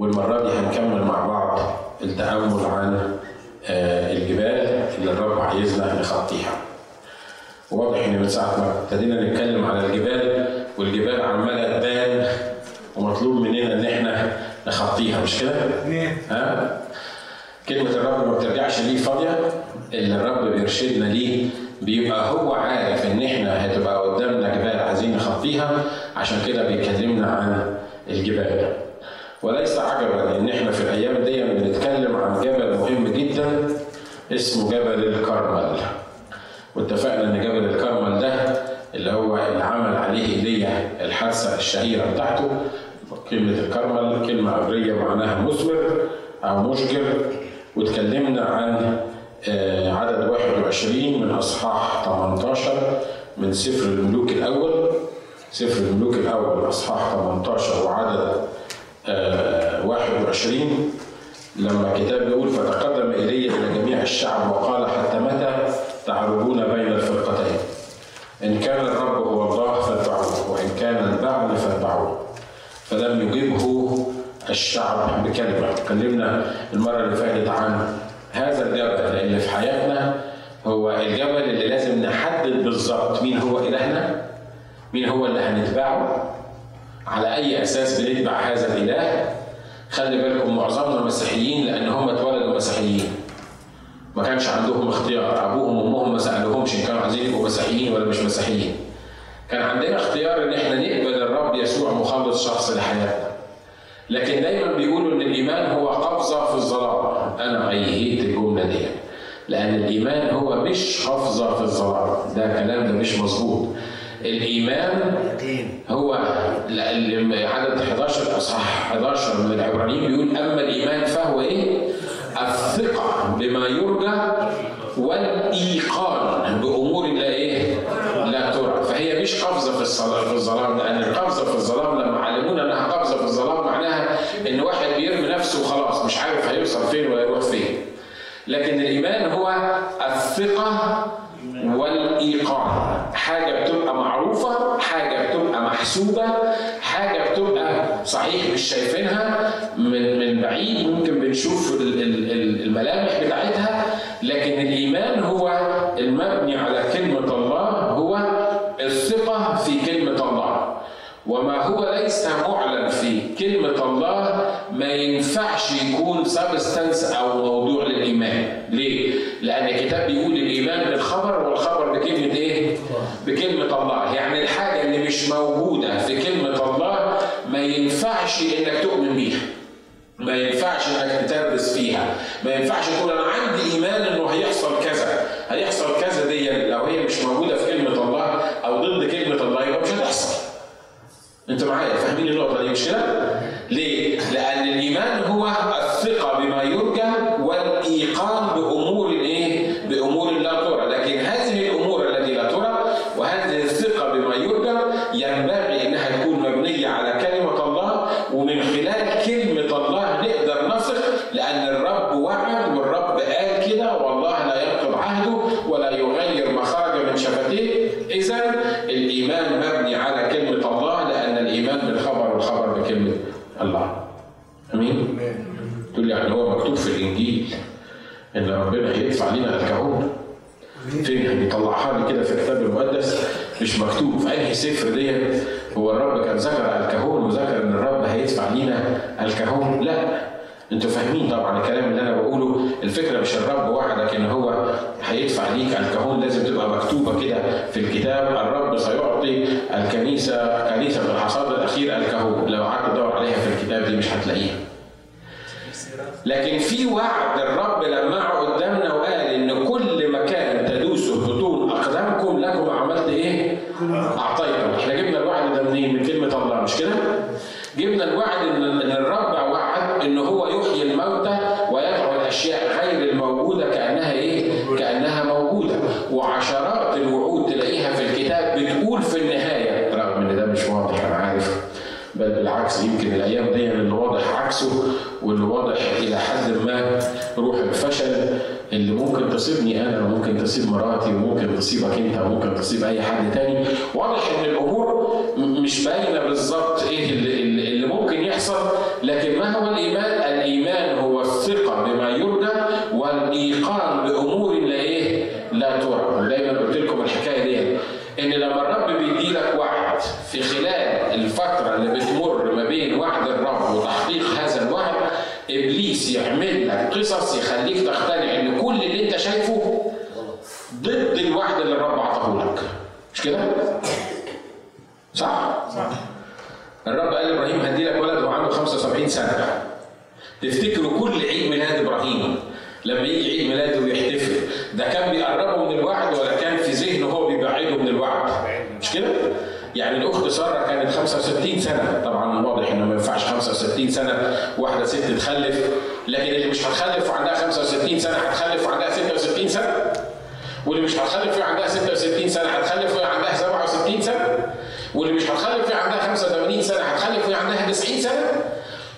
والمرة دي هنكمل مع بعض التأمل عن آه، الجبال اللي الرب عايزنا نخطيها. واضح إن من ساعة ما ابتدينا نتكلم على الجبال والجبال عمالة تبان ومطلوب مننا إن إحنا نخطيها مش كده؟ ها؟ كلمة الرب ما بترجعش ليه فاضية اللي الرب بيرشدنا ليه بيبقى هو عارف إن إحنا هتبقى قدامنا جبال عايزين نخطيها عشان كده بيكلمنا عن الجبال وليس عجبا إن إحنا في الأيام دي بنتكلم عن جبل مهم جدا اسمه جبل الكرمل. واتفقنا إن جبل الكرمل ده اللي هو اللي عمل عليه ايليا الحادثة الشهيرة بتاعته. كلمة الكرمل كلمة عبرية معناها مثمر أو مشجر. واتكلمنا عن آه، عدد 21 من أصحاح 18 من سفر الملوك الأول. سفر الملوك الأول أصحاح 18 وعدد 21 لما الكتاب بيقول فتقدم ايليا إلى جميع الشعب وقال حتى متى تعرجون بين الفرقتين؟ إن كان الرب هو الله فاتبعوه وإن كان البعل فاتبعوه. فلم يجبه الشعب بكلمة. اتكلمنا المرة اللي فاتت عن هذا الجبل اللي في حياتنا هو الجبل اللي لازم نحدد بالظبط مين هو إلهنا مين هو اللي هنتبعه على أي أساس بنتبع هذا الإله؟ خلي بالكم معظمنا مسيحيين لأن هم اتولدوا مسيحيين. ما كانش عندهم اختيار. أبوهم وأمهم ما سالوهمش إن كانوا عايزين يبقوا مسيحيين ولا مش مسيحيين. كان عندنا اختيار إن إحنا نقبل الرب يسوع مخلص شخص لحياتنا. لكن دايما بيقولوا إن الإيمان هو قفزة في الظلام. أنا ايهيت الجملة دي. لأن الإيمان هو مش قفزة في الظلام. ده كلام ده مش مظبوط. الإيمان هو عدد 11 اصحاح 11 من العبرانيين بيقول أما الإيمان فهو إيه؟ الثقة بما يرجى والإيقان بأمور لا إيه؟ لا ترى فهي مش قفزة في الصلاة في الظلام لأن القفزة في الظلام لما علمونا أنها قفزة في الظلام معناها إن واحد بيرمي نفسه وخلاص مش عارف هيوصل فين ولا يروح فين لكن الإيمان هو الثقة والإيقان حاجة محسوبة حاجة بتبقى صحيح مش شايفينها من من بعيد ممكن بنشوف ال- ال- ال- الملامح بتاعتها لكن الإيمان هو المبني على كلمة الله هو الثقة في كلمة الله وما هو ليس معلن في كلمة الله ما ينفعش يكون سبستنس أو موضوع للإيمان ليه؟ لأن الكتاب بيقول الإيمان بالخبر والخبر بكلمة إيه؟ بكلمة الله يعني الحاجة اللي مش موجودة في كلمة الله ما ينفعش إنك تؤمن بيها. ما ينفعش إنك تتربس فيها. ما ينفعش تقول أنا عندي إيمان إنه هيحصل كذا. هيحصل كذا دي لو هي مش موجودة في كلمة الله أو ضد كلمة الله يبقى مش هتحصل. أنتوا معايا؟ فاهمين النقطه دي مش كده؟ ليه؟ لأن الايمان هو الثقه بما يرجى والايقان بامور الايه؟ بامور لا ترى، لكن هذه الأمور التي لا ترى وهذه الثقه بما يرجى ينبغي انها تكون مبنيه على كلمه الله ومن خلال كلمه الله نقدر نثق لأن الرب وعد والرب قال كده والله لا ينقض عهده ولا يغير ما خرج من شفتيه، اذا الايمان مبني على كلمه الله لأن الايمان بالخبر والخبر بكلمه الله. امين؟ تقول لي يعني هو مكتوب في الانجيل ان ربنا هيدفع لنا الكهون فين بيطلعها لي كده في الكتاب المقدس مش مكتوب في اللي ممكن تصيبني أنا وممكن تصيب مراتي وممكن تصيبك أنت وممكن تصيب أي حد تاني واضح إن الأمور مش باينة بالظبط إيه اللي, اللي ممكن يحصل لكن ما هو الإيمان؟ الإيمان هو الثقة بما يرجى والإيقان بأمور لا إيه؟ لا ترى ودايما قلت لكم الحكاية دي إن لما الرب بيدي لك وعد في خلال الفترة اللي بتمر ما بين وعد الرب وتحقيق هذا الوعد إبليس يعمل لك قصص يخليك تقتنع إن كل اللي أنت شايفه ضد الوعد اللي الرب عطاه لك مش كده؟ صح؟ صح الرب قال لابراهيم هدي لك ولد وعنده 75 سنه تفتكروا كل عيد ميلاد إبراهيم لما يجي عيد ميلاده ويحتفل ده كان بيقربه من الوعد ولا كان في ذهنه هو بيبعده من الوعد مش كده؟ يعني الاخت ساره كانت 65 سنه طبعا واضح انه ما ينفعش 65 سنه واحدة ست تخلف لكن اللي مش هتخلف وعندها 65 سنة هتخلف وعندها 66 سنة. واللي مش هتخلف وهي عندها 66 سنة هتخلف وهي عندها 67 سنة. واللي مش هتخلف وهي عندها 85 سنة هتخلف وهي عندها 90 سنة.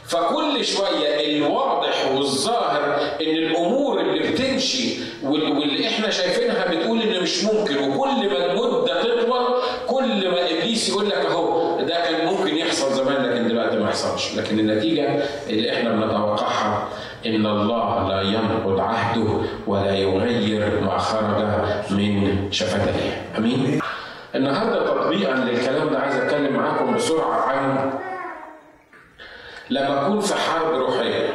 فكل شوية الواضح والظاهر إن الأمور اللي بتمشي واللي إحنا شايفينها بتقول ان مش ممكن. وكل ما المدة تطول كل ما إبليس يقول لك أهو ده كان ممكن يحصل زمان لكن دلوقتي ما يحصلش. لكن النتيجة اللي إحنا بنتوقعها إن الله لا ينقض عهده ولا يغير ما خرج من شفتيه. آمين. النهارده تطبيقا للكلام ده عايز أتكلم معاكم بسرعة عن لما اكون في حرب روحية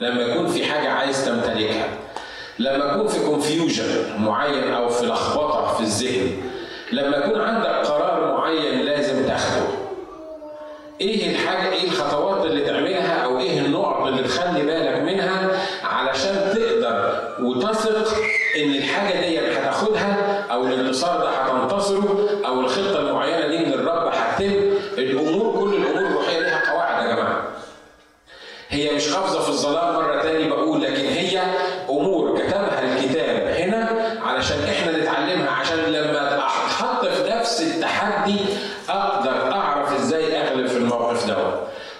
لما يكون في حاجة عايز تمتلكها لما اكون في كونفيوجن معين أو في لخبطة في الذهن لما يكون عندك قرار معين لازم تاخده. إيه الحاجة إيه الخطوات اللي تعملها أو إيه النقط اللي تخلي بالك منها علشان تقدر وتثق إن الحاجة دي هتاخدها أو الانتصار ده هتنتصره أو الخطة المعينة دي من الرب هتتم؟ الأمور كل الأمور الروحية ليها قواعد يا جماعة. هي مش قفزة في الظلام مرة تاني بقول لكن هي امور كتبها الكتاب هنا علشان إحنا نتعلمها عشان لما اتحط في نفس التحدي أقدر اعرف إزاي اغلب في الموقف دوت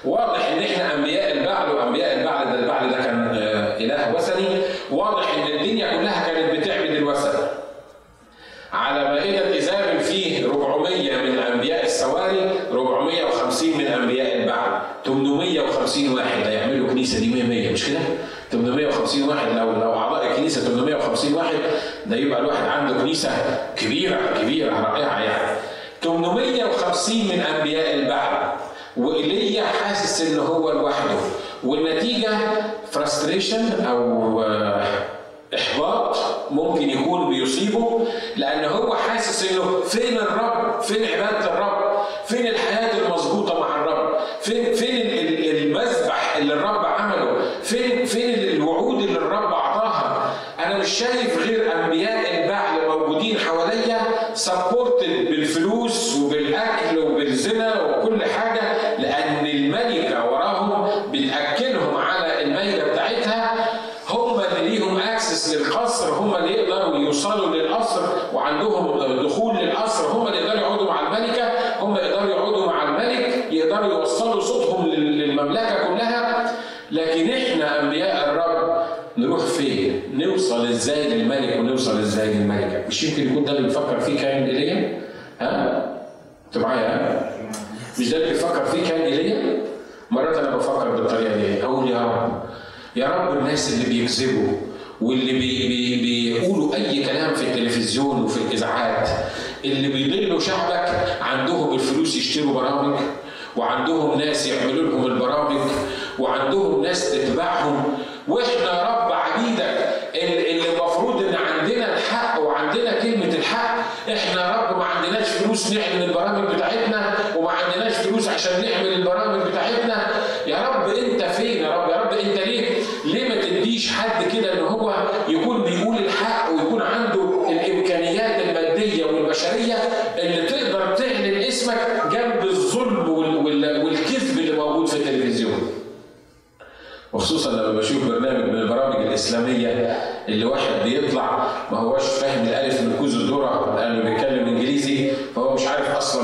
واضح ان إحنا انبياء البعل وانبياء البعل ده البعل ده كان اله وثني واضح ان الدنيا كلها كانت بتعبد الوثن على مائدة إيزابل فيه 400 من أنبياء السواري 450 من أنبياء البعل 850 واحد هيعملوا كنيسة دي 100 100 مش كده؟ 850 واحد لو لو أعضاء الكنيسة 850 واحد ده يبقى الواحد عنده كنيسة كبيرة كبيرة رائعة يعني 850 من أنبياء البعل وإيليا حاسس إن هو لوحده والنتيجة فرستريشن أو إحباط ممكن يكون بيصيبه لأن هو حاسس إنه فين الرب؟ فين عبادة الرب؟ فين الحياة المظبوطة مع الرب؟ فين فين المذبح اللي الرب عمله؟ فين فين الوعود اللي الرب أعطاها؟ أنا مش شايف غير حواليا supported بالفلوس وبالأكل وبالزنا وكل حاجة لأن الملكه وراهم بتاكلهم على الميله بتاعتها هم اللي ليهم access للقصر هم اللي يقدروا يوصلوا للقصر وعندهم دخول للقصر هم اللي يقدروا يقعدوا مع الملكه هم يقدروا يقعدوا مع الملك يقدروا يوصلوا صوتهم للمملكه كلها لكن إحنا انبياء الرب نروح فين؟ نوصل إزاي للملك ونوصل إزاي للملكه؟ مش يمكن يكون ده اللي بيفكر فيه كائن ايليا؟ ها؟ أنتوا معايا ها؟ مش ده اللي بيفكر فيه كائن ايليا؟ مرات أنا بفكر بالطريقة دي أقول يا رب يا رب الناس اللي بيكذبوا واللي بي بي بيقولوا اي كلام في التلفزيون وفي الاذاعات اللي بيضلوا شعبك عندهم الفلوس يشتروا برامج يعملوا لهم البرامج وعندهم ناس تتبعهم.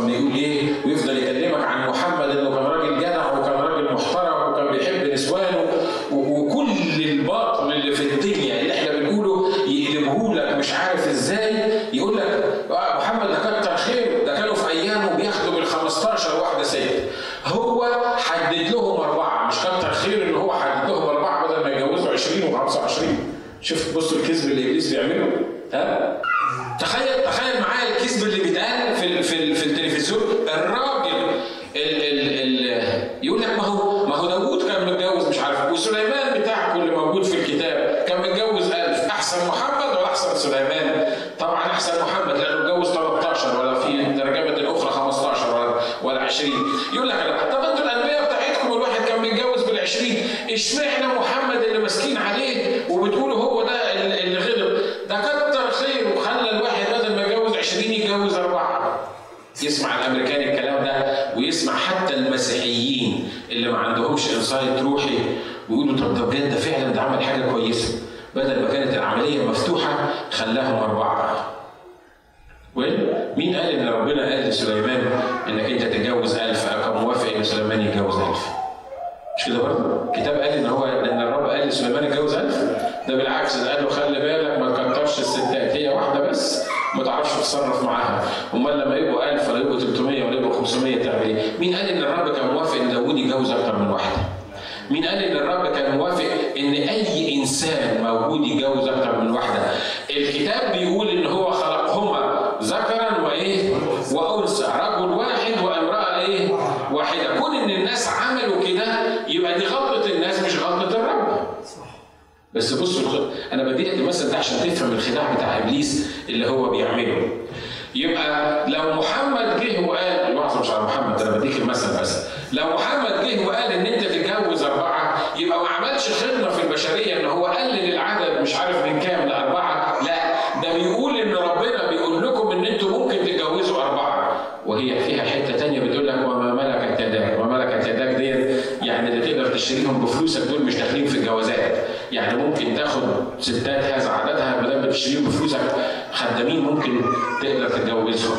بيقول إيه؟ ويفضل يكلمك عن محمد انه كان راجل جدع وكان راجل محترم وكان بيحب نسوانه وكل الباطل اللي في الدنيا اللي إحنا بنقوله يقلبه لك مش عارف إزاي يقول لك محمد ده كتر خير ده كانوا في ايامه بياخدوا بال 15 واحدة ست هو حدد لهم اربعه مش كتر غير ان هو حدد لهم اربعه بدل ما يتجوزوا 20 و25 شفت بصوا الكذب اللي ابليس بيعمله ها تخيل تخيل معايا الكذب اللي بيتقال في في في التلفزيون الراجل ال ال ال يقول لك ما هو ما هو داوود كان متجوز مش عارف وسليمان بتاعكم اللي موجود في الكتاب كان متجوز ألف احسن محمد ولا احسن سليمان؟ طبعا احسن محمد لأنه اتجوز 13 ولا في ترجمه أخرى 15 ولا ولا 20 يقول لك لا طب أنتوا الانبياء بتاعتكم الواحد كان متجوز بال20 اشمعنى محمد اللي ماسكين عليه وبتقولوا هو ده اللي غلط ده كتر خير وخلى الواحد بدل ما يتجوز 20 يتجوز اربعه يسمع الامريكاني الكلام ده ويسمع حتى المسيحيين اللي ما عندهمش انسايت روحي ويقولوا طب ده بجد فعلا ده عمل حاجة كويسه بدل ما كانت العملية مفتوحه خلاهم اربعه مين قال ان ربنا قال لسليمان انك انت تتجوز ألف أو كان موافق ان سليمان يتجوز ألف مش كده برضه؟ الكتاب قال ان هو ان الرب قال لسليمان يتجوز ألف ده بالعكس ده قال له خلي بالك ما تكترش الستات هي واحدة بس ما تعرفش تتصرف معاها امال لما يبقوا 1000 ولا يبقوا 300 ولا يبقوا 500 تعمل إيه؟ مين قال ان الرب كان موافق ان داوود يتجوز أكتر من واحدة؟ مين قال ان الرب كان موافق ان اي انسان موجود يتجوز أكتر من واحدة؟ الكتاب بيقول إن هو خلقهما ذكرا وإيه؟ وأنثى، رجل واحد وامرأة إيه؟ واحدة، كون إن الناس عملوا كده يبقى دي غلطة الناس مش غلطة الرب. بس بصوا أنا بدي لك المثل ده عشان تفهم الخداع بتاع إبليس اللي هو بيعمله. يبقى لو محمد جه وقال الوعظه مش على محمد أنا بديك المثل بس لو محمد جه وقال ان انت تتجوز اربعه يبقى ما عملش خدمه في البشريه ان هو قلل العدد مش عارف من كام لاربعه لا ده بيقول ان ربنا بيقول لكم ان أنتوا ممكن تتجوزوا اربعه وهي فيها حتة ثانية بتقول لك وما ملكت يداك وما ملكت يداك دي يعني اللي تقدر تشتريهم بفلوسك دول مش داخلين في الجوازات يعني ممكن تاخد ستات هذا عددها بدل ما تشتريهم بفلوسك خدامين ممكن تقدر تتجوزهم.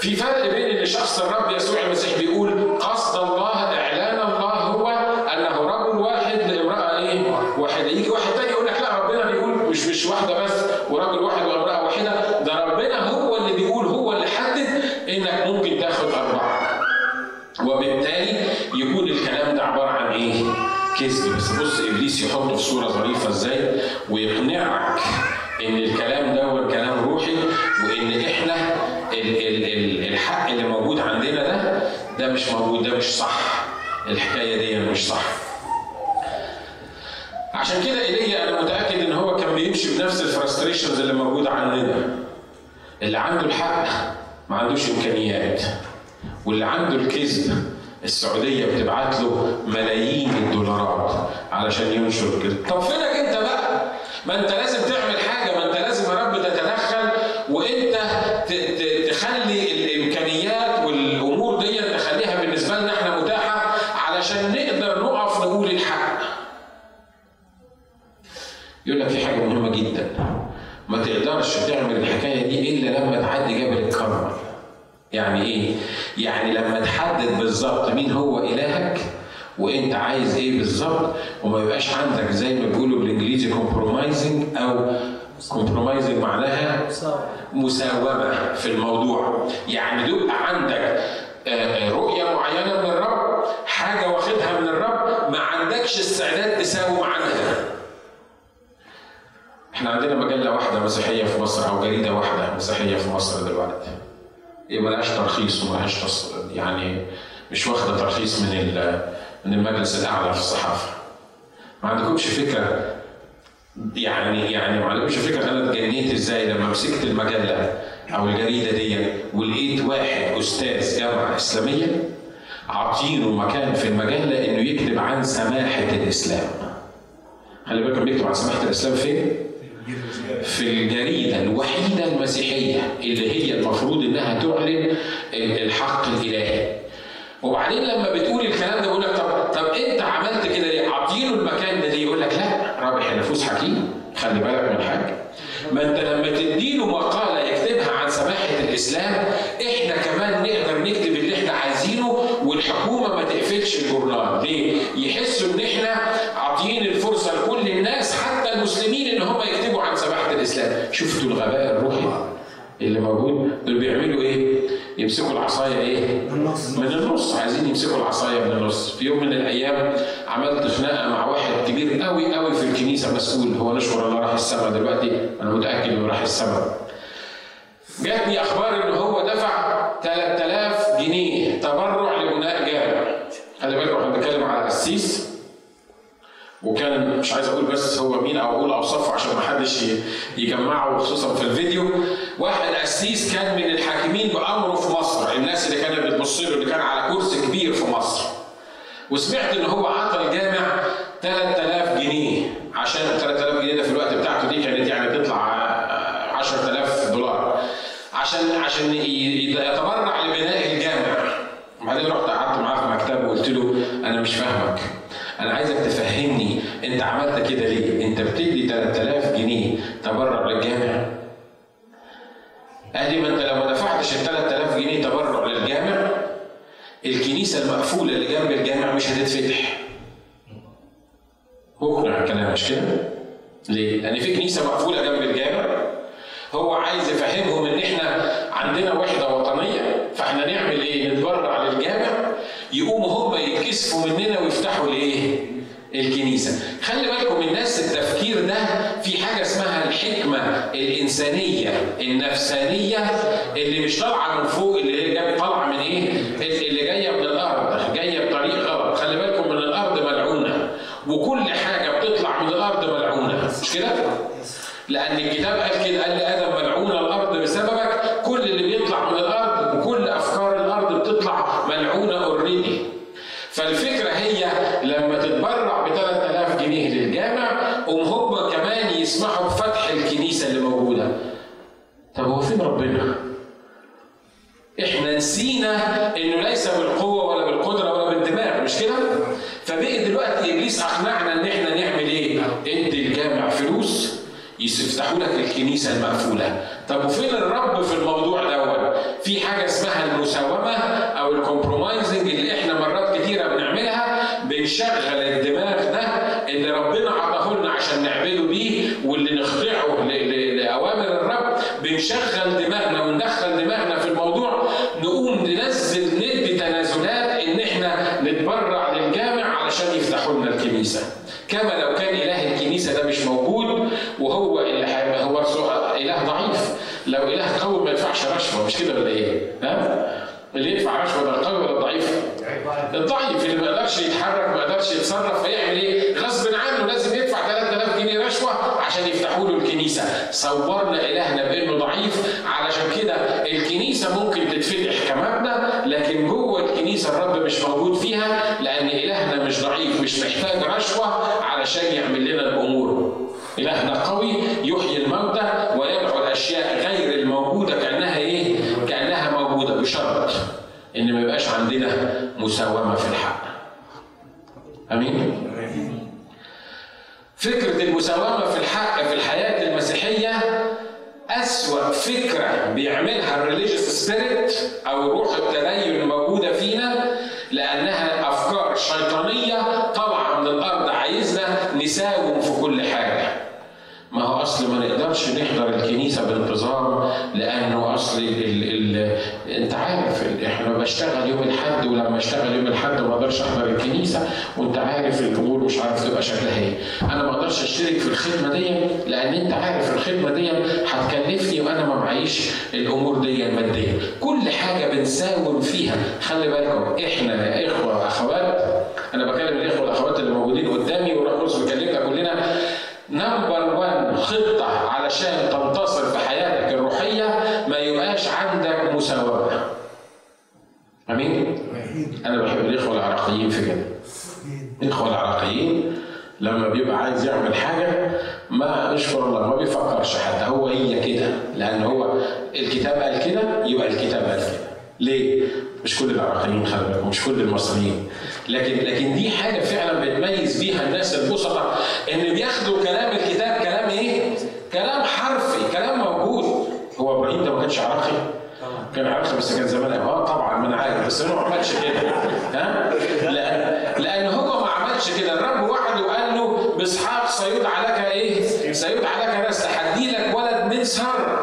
في فرق بين ان شخص الرب يسوع المسيح بيقول قصد الله إعلان الله هو أنه رجل واحد لامرأة إيه؟ واحدة. يجي واحد تاني يقول لك لا ربنا بيقول مش مش واحدة بس وراجل واحد وامرأة واحدة. ده ربنا هو اللي بيقول هو اللي حدد إنك ممكن تاخد أربعة. وبالتالي يكون الكلام ده عبارة عن إيه؟ كذب بس بص ابليس يحطه في صوره ظريفه إزاي ويقنعك ان الكلام ده كلام روحي وان إحنا ال ال ال الحق اللي موجود عندنا ده ده مش موجود ده مش صح الحكاية دي مش صح عشان كده ايليا أنا متاكد ان هو كان بيمشي بنفس الفرستريشنز اللي موجوده عندنا اللي عنده الحق ما عندوش إمكانيات واللي عنده الكذب السعودية بتبعت له ملايين الدولارات علشان ينشر كده طب فينك أنت بقى؟ ما أنت لازم تعمل حاجة ما أنت لازم يا رب تتدخل وانت تخلي الامكانيات والامور دي تخليها بالنسبة لنا إحنا متاحه علشان نقدر نقف نقول الحق. يقول لك في حاجة مهمه جدا ما تقدرش تعمل الحكاية دي الا لما تعدي جبل الكرمل. يعني إيه؟ يعني لما تحدد بالظبط مين هو إلهك وإنت عايز إيه بالظبط وما يبقاش عندك زي ما بيقولوا بالإنجليزي compromising أو compromising معناها مساومة في الموضوع. يعني يبقى عندك رؤية معينة من الرب حاجة واخدها من الرب ما عندكش استعداد تساوم عنها. إحنا عندنا مجلة واحدة مسيحية في مصر أو جريدة واحدة مسيحية في مصر دلوقتي. هي ملهاش ترخيص وملهاش يعني مش واخدة ترخيص من من المجلس الأعلى في الصحافة. ما عندكمش فكرة يعني يعني ما عندكمش فكرة أنا اتجنيت إزاي لما مسكت المجلة أو الجريدة دي ولقيت واحد أستاذ جامعة إسلامية عاطينه مكان في المجلة إنه يكتب عن سماحة الإسلام. خلي بالكم بيكتب عن سماحة الإسلام فين؟ في الجريدة الوحيدة المسيحية اللي هي المفروض إنها تعلن الحق الإلهي. وبعدين لما بتقول الكلام ده يقول لك طب طب أنت عملت كده ليه؟ عاطينه المكان ده ليه؟ يقول لك لا رابح النفوس حكيم خلي بالك شفتوا الغباء الروحي اللي موجود؟ دول بيعملوا إيه؟ يمسكوا العصاية إيه؟ من النص. عايزين يمسكوا العصاية من النص. في يوم من الأيام عملت خناقة مع واحد كبير قوي قوي في الكنيسة مسؤول. هو نشكر الله راح السماء دلوقتي أنا متأكد إنه راح السماء جاتني أخبار إن هو دفع 3000 جنيه تبرع لبناء جامع. خلي بالكم إحنا بنتكلم على قسيس وكان مش عايز أقول بس هو مين أو أقول اوصافه عشان ما حدش يجمعه خصوصا في الفيديو. واحد قسيس كان من الحاكمين بأمره في مصر الناس اللي كانت بتبص له اللي كان على كرسي كبير في مصر. وسمعت إن هو عطى الجامع 3000 جنيه عشان 3000 جنيه ده في الوقت بتاعته دي كانت يعني تطلع 10000 دولار. عشان عشان يتبرع لبناء الجامع. وبعدين رحت قعدت معاه في مكتبه وقلت له أنا مش فاهمك. أنا عايزك تفهمني. انت عملت كده ليه انت بتدي 3000 جنيه تبرع للجامع قال لي ما انت لو ما دفعتش ال 3000 جنيه تبرع للجامع الكنيسة المقفولة اللي جنب الجامع مش هتتفتح مقنع الكلام مش كده؟ ليه؟ لأن في كنيسة مقفولة جنب الجامع هو عايز يفهمهم إن إحنا عندنا وحدة وطنية فإحنا نعمل إيه؟ نتبرع للجامع يقوموا هم يتكسفوا مننا ويفتحوا الايه؟ الكنيسة خلي بالكم الناس التفكير ده في حاجة اسمها الحكمة الإنسانية النفسانية اللي مش طالعة من فوق اللي هي طالعة من إيه؟ اللي جاية من الأرض جاية بطريق غلط خلي بالكم من الأرض ملعونة وكل حاجة بتطلع من الأرض ملعونة مش كده؟ لأن الكتاب قال كده قال لآدم ملعونة الأرض بسببك كل اللي بيطلع من الأرض وكل أفكار الأرض بتطلع ملعونة أوريدي فالفكرة هي لما تتبرع ب 3000 جنيه للجامع قوم هم كمان يسمحوا بفتح الكنيسة اللي موجودة طب هو فين ربنا؟ إحنا نسينا انه ليس بالقوة ولا بالقدرة ولا بالدماغ مش كده؟ فبقي دلوقتي ابليس اقنعنا ان إحنا نعمل إيه؟ ادي الجامع فلوس يفتحوا لك الكنيسة المقفولة طب وفين الرب في الموضوع دوت في حاجة اسمها المساومة أو ال compromising اللي إحنا مرات كتيرة بنعملها بنشغل الدماغ ده اللي ربنا عطاه لنا عشان نعمله بيه واللي نخضعه لأوامر الرب بنشغل دماغنا وندخل دماغنا في الموضوع نقوم ننزل ندي تنازلات ان إحنا نتبرع للجامع علشان يفتحوا لنا الكنيسة كما لو كان إله الكنيسة ده مش موجود وهو اللي هو إله ضعيف لو إله قوي يدفعش رشوة مش كده ولا إيه؟ ها؟ اللي يدفع رشوة ده القوي ولا الضعيف؟ الضعيف اللي ما يقدرش يتحرك ما يقدرش يتصرف فيعمل إيه؟ غصب عنه لازم يدفع 3000 جنيه رشوة عشان يفتحوا له الكنيسة صورنا إلهنا بإنه ضعيف علشان كده الكنيسة ممكن تتفتح كمبنى لكن جوه الكنيسة الرب مش موجود فيها لأن إلهنا مش ضعيف مش محتاج رشوة علشان يعمل لنا الأمور إلهنا قوي يحيي الموتى ويدعو الأشياء غير إيه؟ كأنها موجودة بشرط إن ما يبقاش عندنا مساومة في الحق. أمين؟ فكرة المساومة في الحق في الحياة المسيحية أسوأ فكرة بيعملها ال religious spirit أو روح التدين الموجودة فينا لأنها أفكار شيطانية طالعة من الأرض عايزنا نساوم في كل حاجة. أصل ما نقدرش نحضر الكنيسة بانتظام لأنه أصل ال ال أنت عارف إحنا بشتغل يوم الأحد ولما اشتغل يوم الأحد ما أقدرش أحضر الكنيسة وأنت عارف الأمور مش عارف تبقى شكلها إيه. أنا ما أقدرش أشترك في الخدمة دي لأن أنت عارف الخدمة دي هتكلفني وأنا ما معيش الأمور دي ماديا. كل حاجة بنساوم فيها خلي بالكم إحنا يا إخوة أخوات أنا بكلم الإخوة والأخوات اللي موجودين قدامي والروح القدس بيكلمنا كلنا نمبر أمين؟ أنا بحب الإخوة العراقيين في كده. الإخوة العراقيين لما بيبقى عايز يعمل حاجة ما اشكر الله ما بيفكرش حتى هو هي كده لأن هو الكتاب قال كده يبقى الكتاب قال كده. ليه؟ مش كل العراقيين خلي بالكم مش كل المصريين لكن لكن دي حاجة فعلا بتميز بيها الناس البسطاء إن بياخدوا كلام الكتاب كلام إيه؟ كلام حرفي كلام موجود هو إبراهيم ده ما كانش عراقي كان عراقي بس كان زمان آه طبعا ما أنا عارف. بس هو ما عملش كده. ها؟ لأن لأن هو ما عملش كده. الرب وعده وقال له بإسحاق سيدعى لك إيه؟ سيدعى لك ناس. تحدي لك ولد من سر.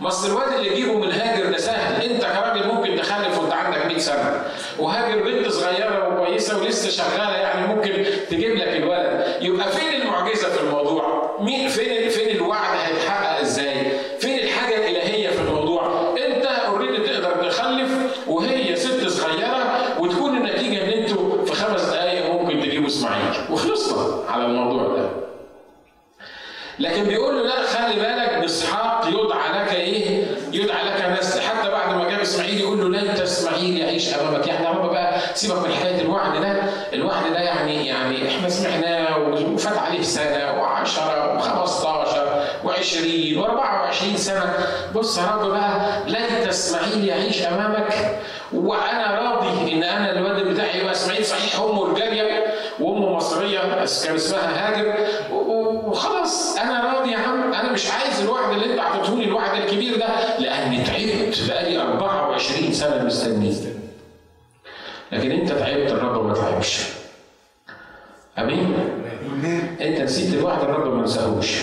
ما اصل الواد اللي يجيبه من هاجر ده سهل. أنت كراجل ممكن تخلف وأنت عندك 100 سنة. وهاجر بنت صغيرة وكويسة ولسه شغالة يعني ممكن تجيب لك الولد. يبقى فين المعجزة في الموضوع؟ مين فين فين الوعد هيتحقق إزاي؟ فين الحاجة الالهيه في الموضوع؟ انت اوريدي تقدر تخلف وهي ست صغيره وتكون النتيجه ان أنتوا في خمس دقائق ممكن تجيبوا اسماعيل وخلصنا على الموضوع ده. لكن بيقول له لا خلي بالك باسحاق يدعى لك إيه؟ يدعى لك نسل حتى بعد ما جاب إسماعيل يقول له لن اسماعيل يعيش أمامك. يعني رب بقى سيبك من حكاية الوعد ده. الوعد ده يعني يعني إحنا سمعناه وفات عليه سنة و10 و15 و20 و24 سنة. بص يا رب بقى لن اسماعيل يعيش أمامك. وأنا راضي إن أنا الواد بتاعي يبقى إسماعيل صحيح أمه رجاليه وأمه مصرية كان اسمها هاجر. وخلاص أنا راضي أنا مش عايز الوعد اللي انت اعطيتهولي الوعد الكبير ده لأني تعبت بقالي 24 سنة مستنيه لكن انت تعبت الرب ما تعبش. آمين؟ انت نسيت الوعد الرب ما نساهوش.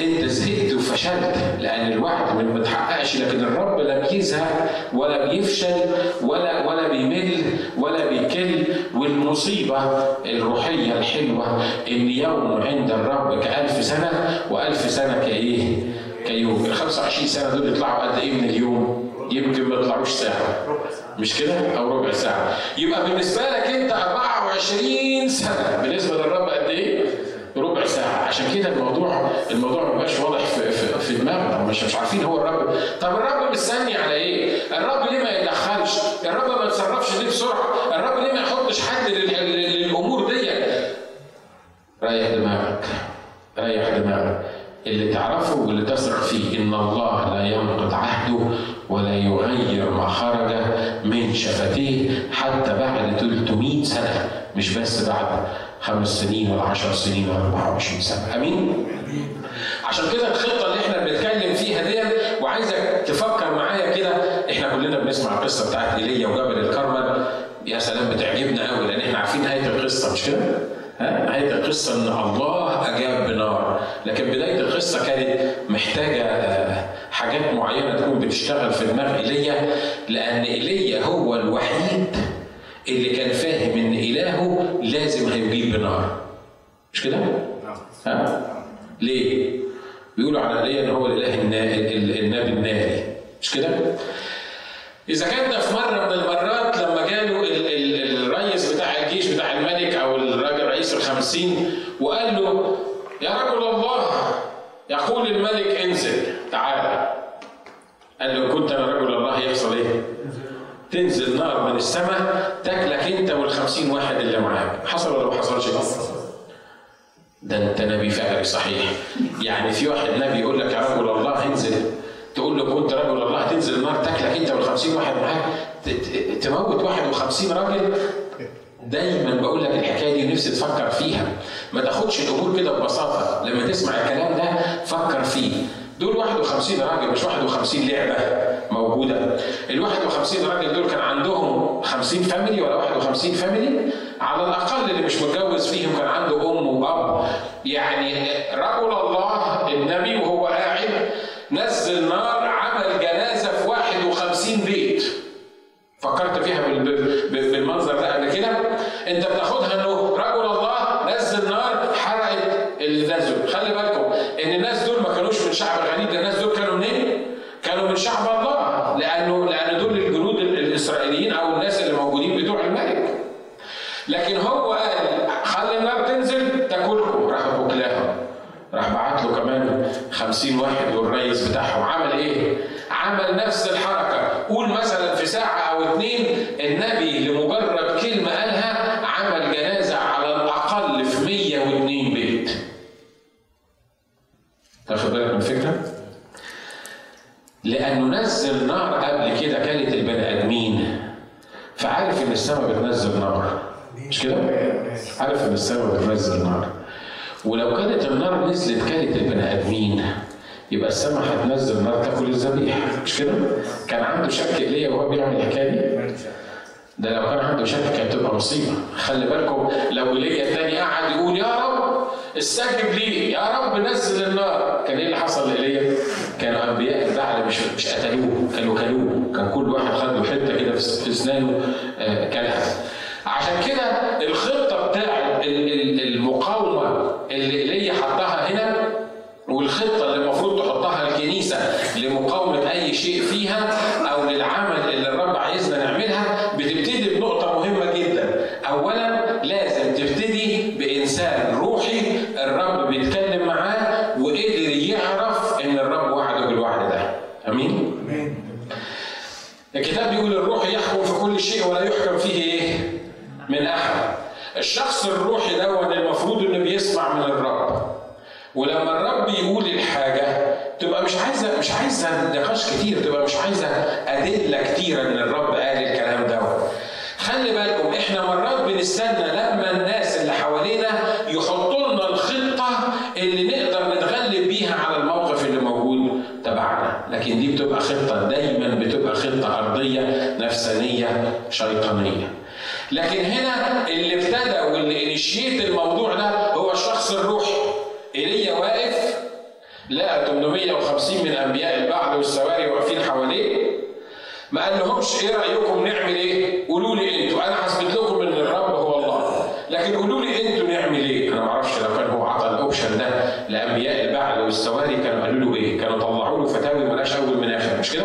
انت زهقت وفشلت لأن الوعد ما بيتحققش لكن الرب لا بيزهق ولا بيفشل ولا ولا بيمل ولا بيكل والمصيبة الروحية الحلوة إن يوم عند الرب كألف سنة وألف سنة كإيه؟ كيوم ال 25 سنة دول يطلعوا قد إيه من اليوم؟ يمكن ما يطلعوش ساعة مش كده؟ أو ربع ساعة يبقى بالنسبة لك أنت 24 سنة بالنسبة للرب قد إيه؟ ربع ساعة عشان كده الموضوع الموضوع ما بقاش واضح في في, في دماغنا مش مش عارفين هو الرب طب الرب مستني على إيه؟ الرب ليه ما يتدخلش؟ الرب ما يتصرفش ليه بسرعة؟ الرب ليه ما يحطش حد للأمور دي؟ ريح دماغك ريح دماغك. اللي تعرفه واللي تثق فيه إن الله لا ينقض عهده ولا يغير ما خرج من شفتيه حتى بعد 300 سنة مش بس بعد خمس سنين ولا 10 سنين ولا 24 سنة. أمين؟ عشان كده الخطة اللي إحنا بنتكلم فيها دي وعايزك تفكر معايا كده. إحنا كلنا بنسمع القصة بتاعت إيليا وجبل الكرمل. يا سلام بتعجبنا قوي لأن إحنا عارفين نهاية القصة مش كده؟ نهاية القصة إن الله أجاب بنار، لكن بداية القصة كانت محتاجة حاجات معينة تكون بتشتغل في دماغ إيليا لأن إيليا هو الوحيد اللي كان فاهم إن إلهه لازم هيجيب بنار. مش كده؟ ها؟ ليه؟ بيقولوا على إيليا إن هو الإله النبي الناري، مش كده؟ إذا كان ده في مرة من المرات لما جاله الرئيس بتاع الجيش بتاع الملك أو الراجل رئيس الخمسين وقال له يا رجل الله يقول الملك انزل تعالى قال له كنت أنا رجل الله يحصل إيه؟ تنزل نار من السماء تاكلك أنت والخمسين واحد اللي معاك حصل ولا ما حصلش؟ ده أنت نبي فعلي صحيح يعني في واحد نبي يقول لك يا رجل الله انزل تقول له كنت رجل الله تنزل النار تاكلك انت والخمسين واحد معاك تموت 51 راجل؟ دايما بقول لك الحكاية دي ونفسي تفكر فيها. ما تاخدش الأمور كده ببساطة. لما تسمع الكلام ده فكر فيه. دول 51 راجل مش 51 لعبة موجودة. ال 51 راجل دول كان عندهم 50 family ولا 51 family على الأقل اللي مش متجوز فيهم كان عنده أم وأب. يعني رجل الله النبي وهو قاعد نزل نار عمل جنازه في 51 بيت فكرت فيها بالمنظر ده قبل كده. انت بتاخدها انه رجل الله نزل نار حرقت الناس خلي بالكم ان الناس دول ما كانوش من شعب غريب الناس دول كانوا منين؟ كانوا من شعب الله لأنه لأن دول الجنود الاسرائيليين أو الناس اللي موجودين بتوع الملك لكن هو قال خلي النار تنزل تاكلكم راح بوكلاهم راح بعت له كمان خمسين واحد والرئيس بتاعهم عمل إيه؟ عمل نفس الحركة قول مثلا في ساعة أو اتنين النبي لمجرد كلمة قالها عمل جنازة على الأقل في 102 بيت. تاخد بالك من الفكرة؟ لأنه نزل نار قبل كده كانت البني آدمين. فعارف إن السماء بتنزل نار. مش كده؟ عارف إن السماء بتنزل نار. ولو كانت النار نزلت كانت البني آدمين. يبقى السماء هتنزل نار تاكل الذبيحه مش كده؟ كان عنده شك ليه وهو بيعمل الحكاية دي؟ ده لو كان عنده شك كانت تبقى مصيبة خلي بالكم لو ايليا الثاني قعد يقول يا رب استجب لي يا رب نزل النار كان إيه اللي حصل لايليا؟ كانوا أنبياء البعل مش مش قتلوه كانوا كلوه كان كل واحد خد له حتة كده في أسنانه آه، كلها عشان كده الخطة بتاع المقاومة اللي ايليا حطها هنا والخطه اللي المفروض تحطها الكنيسه لمقاومه اي شيء فيها أو للعمل اللي الرب عايزنا نعملها بتبتدي بنقطه مهمه جدا اولا لازم تبتدي بانسان روحي الرب بيتكلم معاه وقدر يعرف ان الرب وعده بالوعد ده امين امين الكتاب بيقول الروح يحكم في كل شيء ولا يحكم فيه إيه من احد الشخص الروحي ده المفروض انه بيسمع من الرب ولما الرب يقول الحاجة تبقى مش عايزة مش عايزة نقاش كتير تبقى مش عايزة أدلة كتيرة إن الرب قال الكلام ده خلي بالكم إحنا مرات بنستنى لما الناس اللي حوالينا يحطوا لنا الخطة اللي نقدر نتغلب بيها على الموقف اللي موجود تبعنا لكن دي بتبقى خطة دايما بتبقى خطة أرضية شيطانية لكن هنا اللي ابتدى واللي initiate الموضوع ده هو الشخص الروحي إيليا واقف لقى 850 من أنبياء البعل والسواري واقفين حواليه ما قال لهمش إيه رأيكم نعمل إيه؟ قولوا لي أنتوا أنا هثبت لكم إن الرب هو الله لكن قولوا لي أنتوا نعمل إيه؟ أنا ما أعرفش لو كان هو عطى ال option ده لأنبياء البعل والسواري كانوا قالوا له إيه؟ كانوا طلعوا له فتاوي ملهاش أول من آخر مش كده؟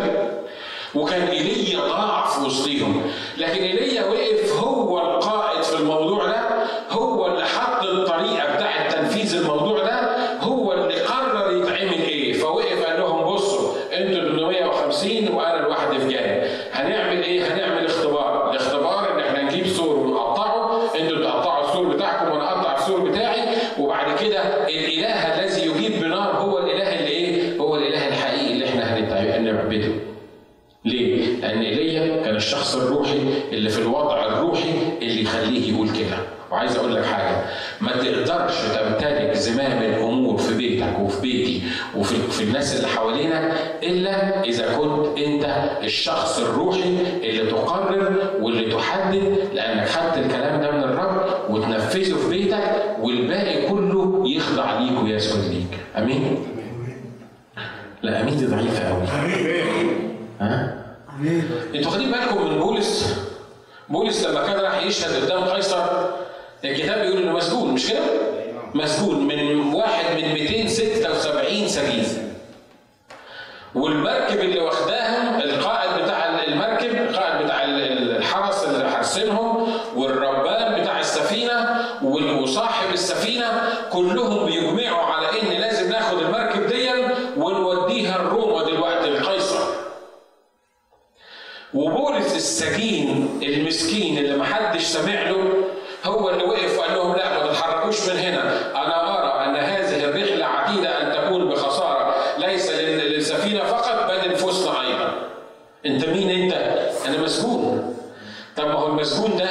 وكان إيليا ضاع في وسطهم لكن إيليا وقف هو القائد في الموضوع ده هو اللي حط الطريقة بتاعه تنفيذ الموضوع ده هو اللي قرر يتعمل إيه فوقف قال لهم بصوا أنتوا 850 وأنا لوحدي في جانب هنعمل إيه هنعمل اختبار الاختبار ان إحنا نجيب سور ونقطعه أنتوا تقطعوا السور بتاعكم وأنا اقطع السور بتاعي وبعد كده الاله الذي يجيب بنار هو الاله اللي إيه هو الاله الحقيقي اللي إحنا هنعبده ليه؟ لأن إيليا كان الشخص الروحي اللي في الوضع الروحي اللي يخليه يقول كده. وعايز أقول لك حاجة ما تقدرش تمتلك زمام الأمور في بيتك وفي بيتي وفي في الناس اللي حوالينا الا اذا كنت انت الشخص الروحي اللي تقرر واللي تحدد لانك خدت الكلام ده من الرب وتنفذه في بيتك والباقي كله يخضع ليك ويسجد ليك. أمين؟ لا أمين دي ضعيفة قوي ها؟ أنتوا واخدين بالكم من بولس؟ بولس لما كان راح يشهد قدام قيصر الكتاب بيقول إنه مسجون مش كده؟ مسجون من واحد من 276 سجين. والمركب اللي واخداهم القائد بتاع المركب القائد بتاع الحرس اللي حارسينهم والربان بتاع السفينة وصاحب السفينة كلهم بيجمعوا على إن لازم ناخد المركب دي ونوديها الروما دلوقتي القيصر. وبولس السجين المسكين اللي محدش سامع له هو اللي وقف وقال لهم لا ما تتحركوش من هنا أنا ارى ان هذه الرحله عتيده ان تكون بخساره ليس للسفينه فقط بل لنفوسنا أيضا انت مين انت أنا مسجون طب ما هو المسجون ده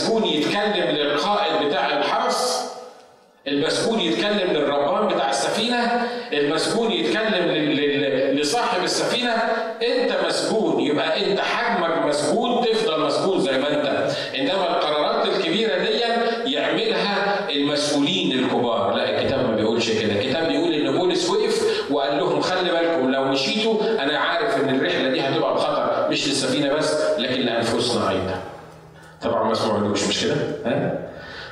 المسجون يتكلم للقائد بتاع الحرس المسجون يتكلم للربان بتاع السفينة المسجون يتكلم لصاحب السفينة انت مسجون يبقى انت حجمك مسجون تفضل مسجون زي ما انت انما القرارات الكبيره دي يعملها المسؤولين الكبار لا الكتاب ما بيقولش كده الكتاب بيقول ان بولس وقف وقال لهم خلي بالكم لو مشيتوا أنا عارف ان الرحله دي هتبقى بخطر مش للسفينه بس لكن لانفسنا أيضا طبعا ما سمعولوش مش كده ها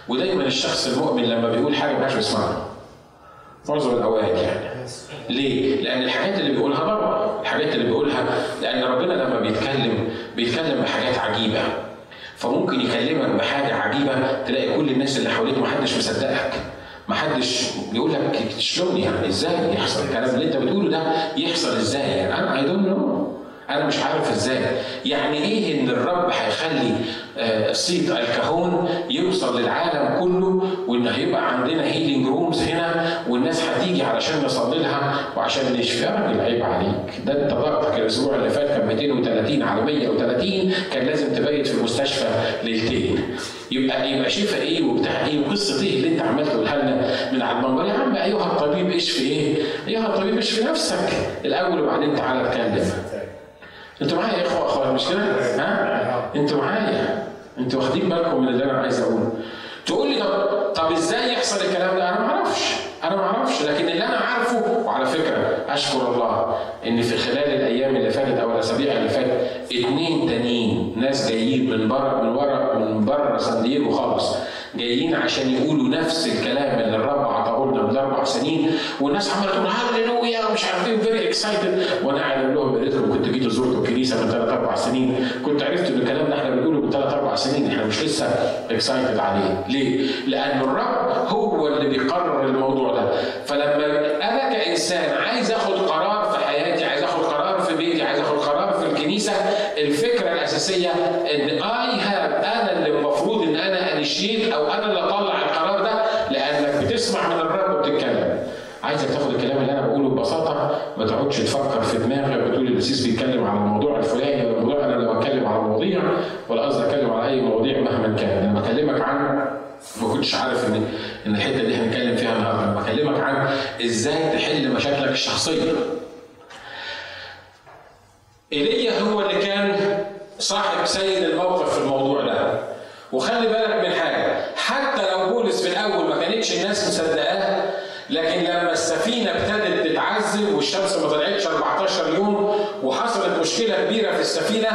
ودايما الشخص المؤمن لما بيقول حاجة ما حدش بيسمعها معظم الاوقات يعني ليه؟ لأن الحاجات اللي بيقولها بره، الحاجات اللي بيقولها لأن ربنا لما بيتكلم بيتكلم بحاجات عجيبة. فممكن يكلمك بحاجة عجيبة تلاقي كل الناس اللي حواليك محدش مصدقك. محدش بيقول لك شلون يعني إزاي يحصل الكلام اللي أنت بتقوله ده يحصل إزاي يعني أنا I don't know أنا مش عارف إزاي. يعني إيه إن الرب هيخلي آه، صيت الكهون يوصل للعالم كله وإن هيبقى عندنا healing rooms هنا والناس هتيجي علشان نصلي لها وعشان نشفي؟ يا راجل عيب عليك. ده أنت ضغطك الأسبوع اللي فات كان 230 على 130 كان لازم تبيت في المستشفى ليلتين. يبقى يبقى شفاء إيه وبتاع إيه وقصة إيه اللي أنت عمال تقولها لنا من على المنبر؟ يا عم أيها الطبيب اشفي إيه؟ أيها الطبيب اشفي نفسك الأول وبعدين تعالى اتكلم. أنتوا معايا يا إخوة؟ اخوات مش كده؟ ها؟ أنتوا معايا؟ أنتوا واخدين بالكم من اللي أنا عايز أقوله. تقول لي طب طب إزاي يحصل الكلام ده؟ أنا ما أعرفش. أنا ما أعرفش. لكن اللي أنا عارفه وعلى فكرة أشكر الله إن في خلال الأيام اللي فاتت أو الأسابيع اللي فاتت اتنين تانيين ناس جايين من بره من ورا من بره سان دييغو خالص جايين عشان يقولوا نفس الكلام اللي الرب عطاه لنا من أربع سنين والناس عمالة تقول هللويا ومش عارف إيه very excited وأنا قاعد أقول لهم يا ريتكم كنت جيتوا زرتوا الكنيسه من ثلاث أربع سنين. كنت عرفت إن الكلام ده إحنا بنقوله من ثلاث أربع سنين إحنا مش لسه excited عليه. ليه؟ لأن الرب هو اللي بيقرر الموضوع ده. فلما أنا كإنسان عايز آخد قرار في حياتي عايز آخد قرار في بيتي عايز آخد قرار في الكنيسة الفكرة الأساسية إن I have أنا اللي المفروض انشيت أو أنا اللي أطلع القرار ده لأنك بتسمع من الرب وبتتكلم. عايزك تاخد الكلام اللي أنا بقوله ببساطة ما تقعدش تفكر في دماغك وتقول الاسيس بيتكلم على الموضوع الفلاني ولا الموضوع أنا لو اتكلم على مواضيع ولا قصدي أتكلم على أي مواضيع مهما كان. أنا بكلمك عن ما كنتش عارف إن إن الحتة دي هنتكلم فيها النهارده. بكلمك عن إزاي تحل مشاكلك الشخصية. إيليا هو اللي كان صاحب سيد الموقف في الموضوع ده. وخلي بالك من حاجة. حتى لو بولس في الأول ما كانتش الناس مصدقاه لكن لما السفينة ابتدت تتعذب والشمس ما طلعتش 14 يوم وحصلت مشكلة كبيرة في السفينة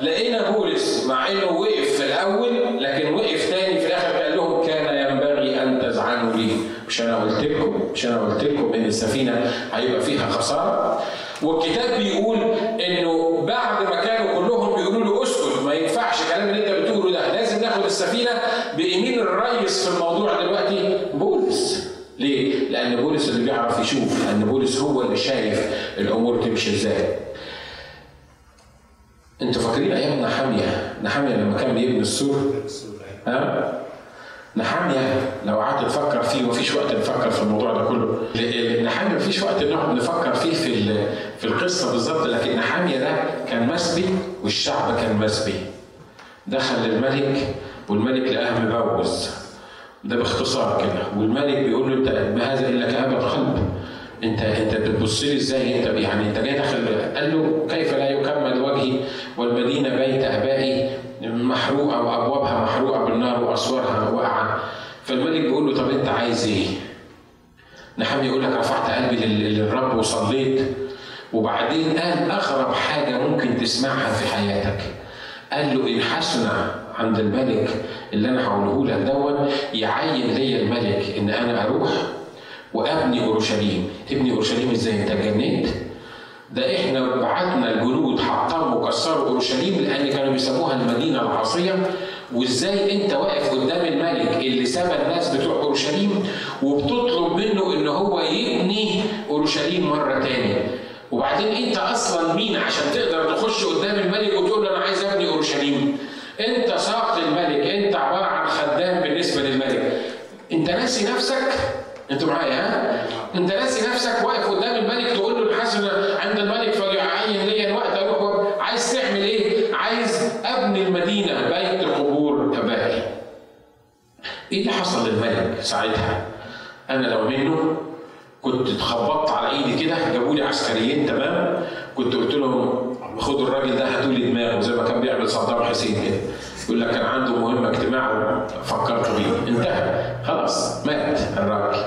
لقينا بولس مع إنه وقف في الأول لكن وقف تاني في الآخر قال لهم كان ينبغي أن تزعنوا لي. مش أنا قلت لكم مش أنا قلت لكم إن السفينة هيبقى فيها خسارة. والكتاب بيقول إنه بعد ما كانوا كلهم بيقولوا له اسكت ما ينفعش الكلام اللي انت بتقوله ده لازم ناخد السفينة بيمين الريس في الموضوع دلوقتي بولس ليه؟ لأن بولس اللي بيعرف يشوف، لأن بولس هو اللي شايف الأمور تمشي إزاي. أنتوا فاكرين أيام نحامية، نحامية لما كان بيبني السور؟ ها؟ نحامية لو قعدت تفكر فيه مفيش وقت نفكر في الموضوع ده كله. نحامية مفيش وقت نقعد نفكر فيه في في القصة بالظبط، لكن نحامية ده كان مسبي والشعب كان مسبي. دخل الملك والملك لقاه مبوز ده باختصار كده. والملك بيقول له أنت ما هذا الا كآبة قلب انت أنت بتبص لي إزاي؟ أنت يعني أنت جاي داخل قال له كيف لا يكمل وجهي؟ والمدينة بيت أبائي محروقة وأبوابها محروقة بالنار وأسوارها واقعة. فالملك بيقول له طب أنت عايز إيه؟ نحام يقول لك رفعت قلبي للرب وصليت. وبعدين قال أغرب حاجة ممكن تسمعها في حياتك. قال له إن حسن عند الملك اللي أنا هقوله لك دون يعين ليا الملك إن أنا أروح وأبني أورشليم، تبني أورشليم إزاي؟ أنت اتجننت؟ ده إحنا بعتنا الجنود حطموا وكسروا أورشليم لأن كانوا بيسموها المدينة العاصية وإزاي أنت واقف قدام الملك اللي سبى الناس بتوع أورشليم وبتطلب منه إن هو يبني أورشليم مرة تاني وبعدين أنت أصلا مين عشان تقدر تخش قدام الملك وتقول له أنا عايز أبني أورشليم انت ساق الملك انت عبارة عن خدام بالنسبة للملك. انت ناسي نفسك؟ أنتوا معايا ها؟ انت ناسي نفسك؟ واقف قدام الملك تقول له الحسن عند الملك فليعين لي الوقت أروح عايز تعمل إيه؟ عايز أبني المدينة بيت قبور ابائي إيه اللي حصل للملك ساعتها؟ أنا لو منه كنت اتخبطت على إيدي كده جابوا لي عسكريين تمام؟ كنت قلت لهم خدوا الراجل ده هاتوا لي دماغه زي ما كان بيعمل صدام حسين كده. يقول لك كان عنده مهمه اجتماع فكرت بيه. انتهى. خلاص مات الراجل.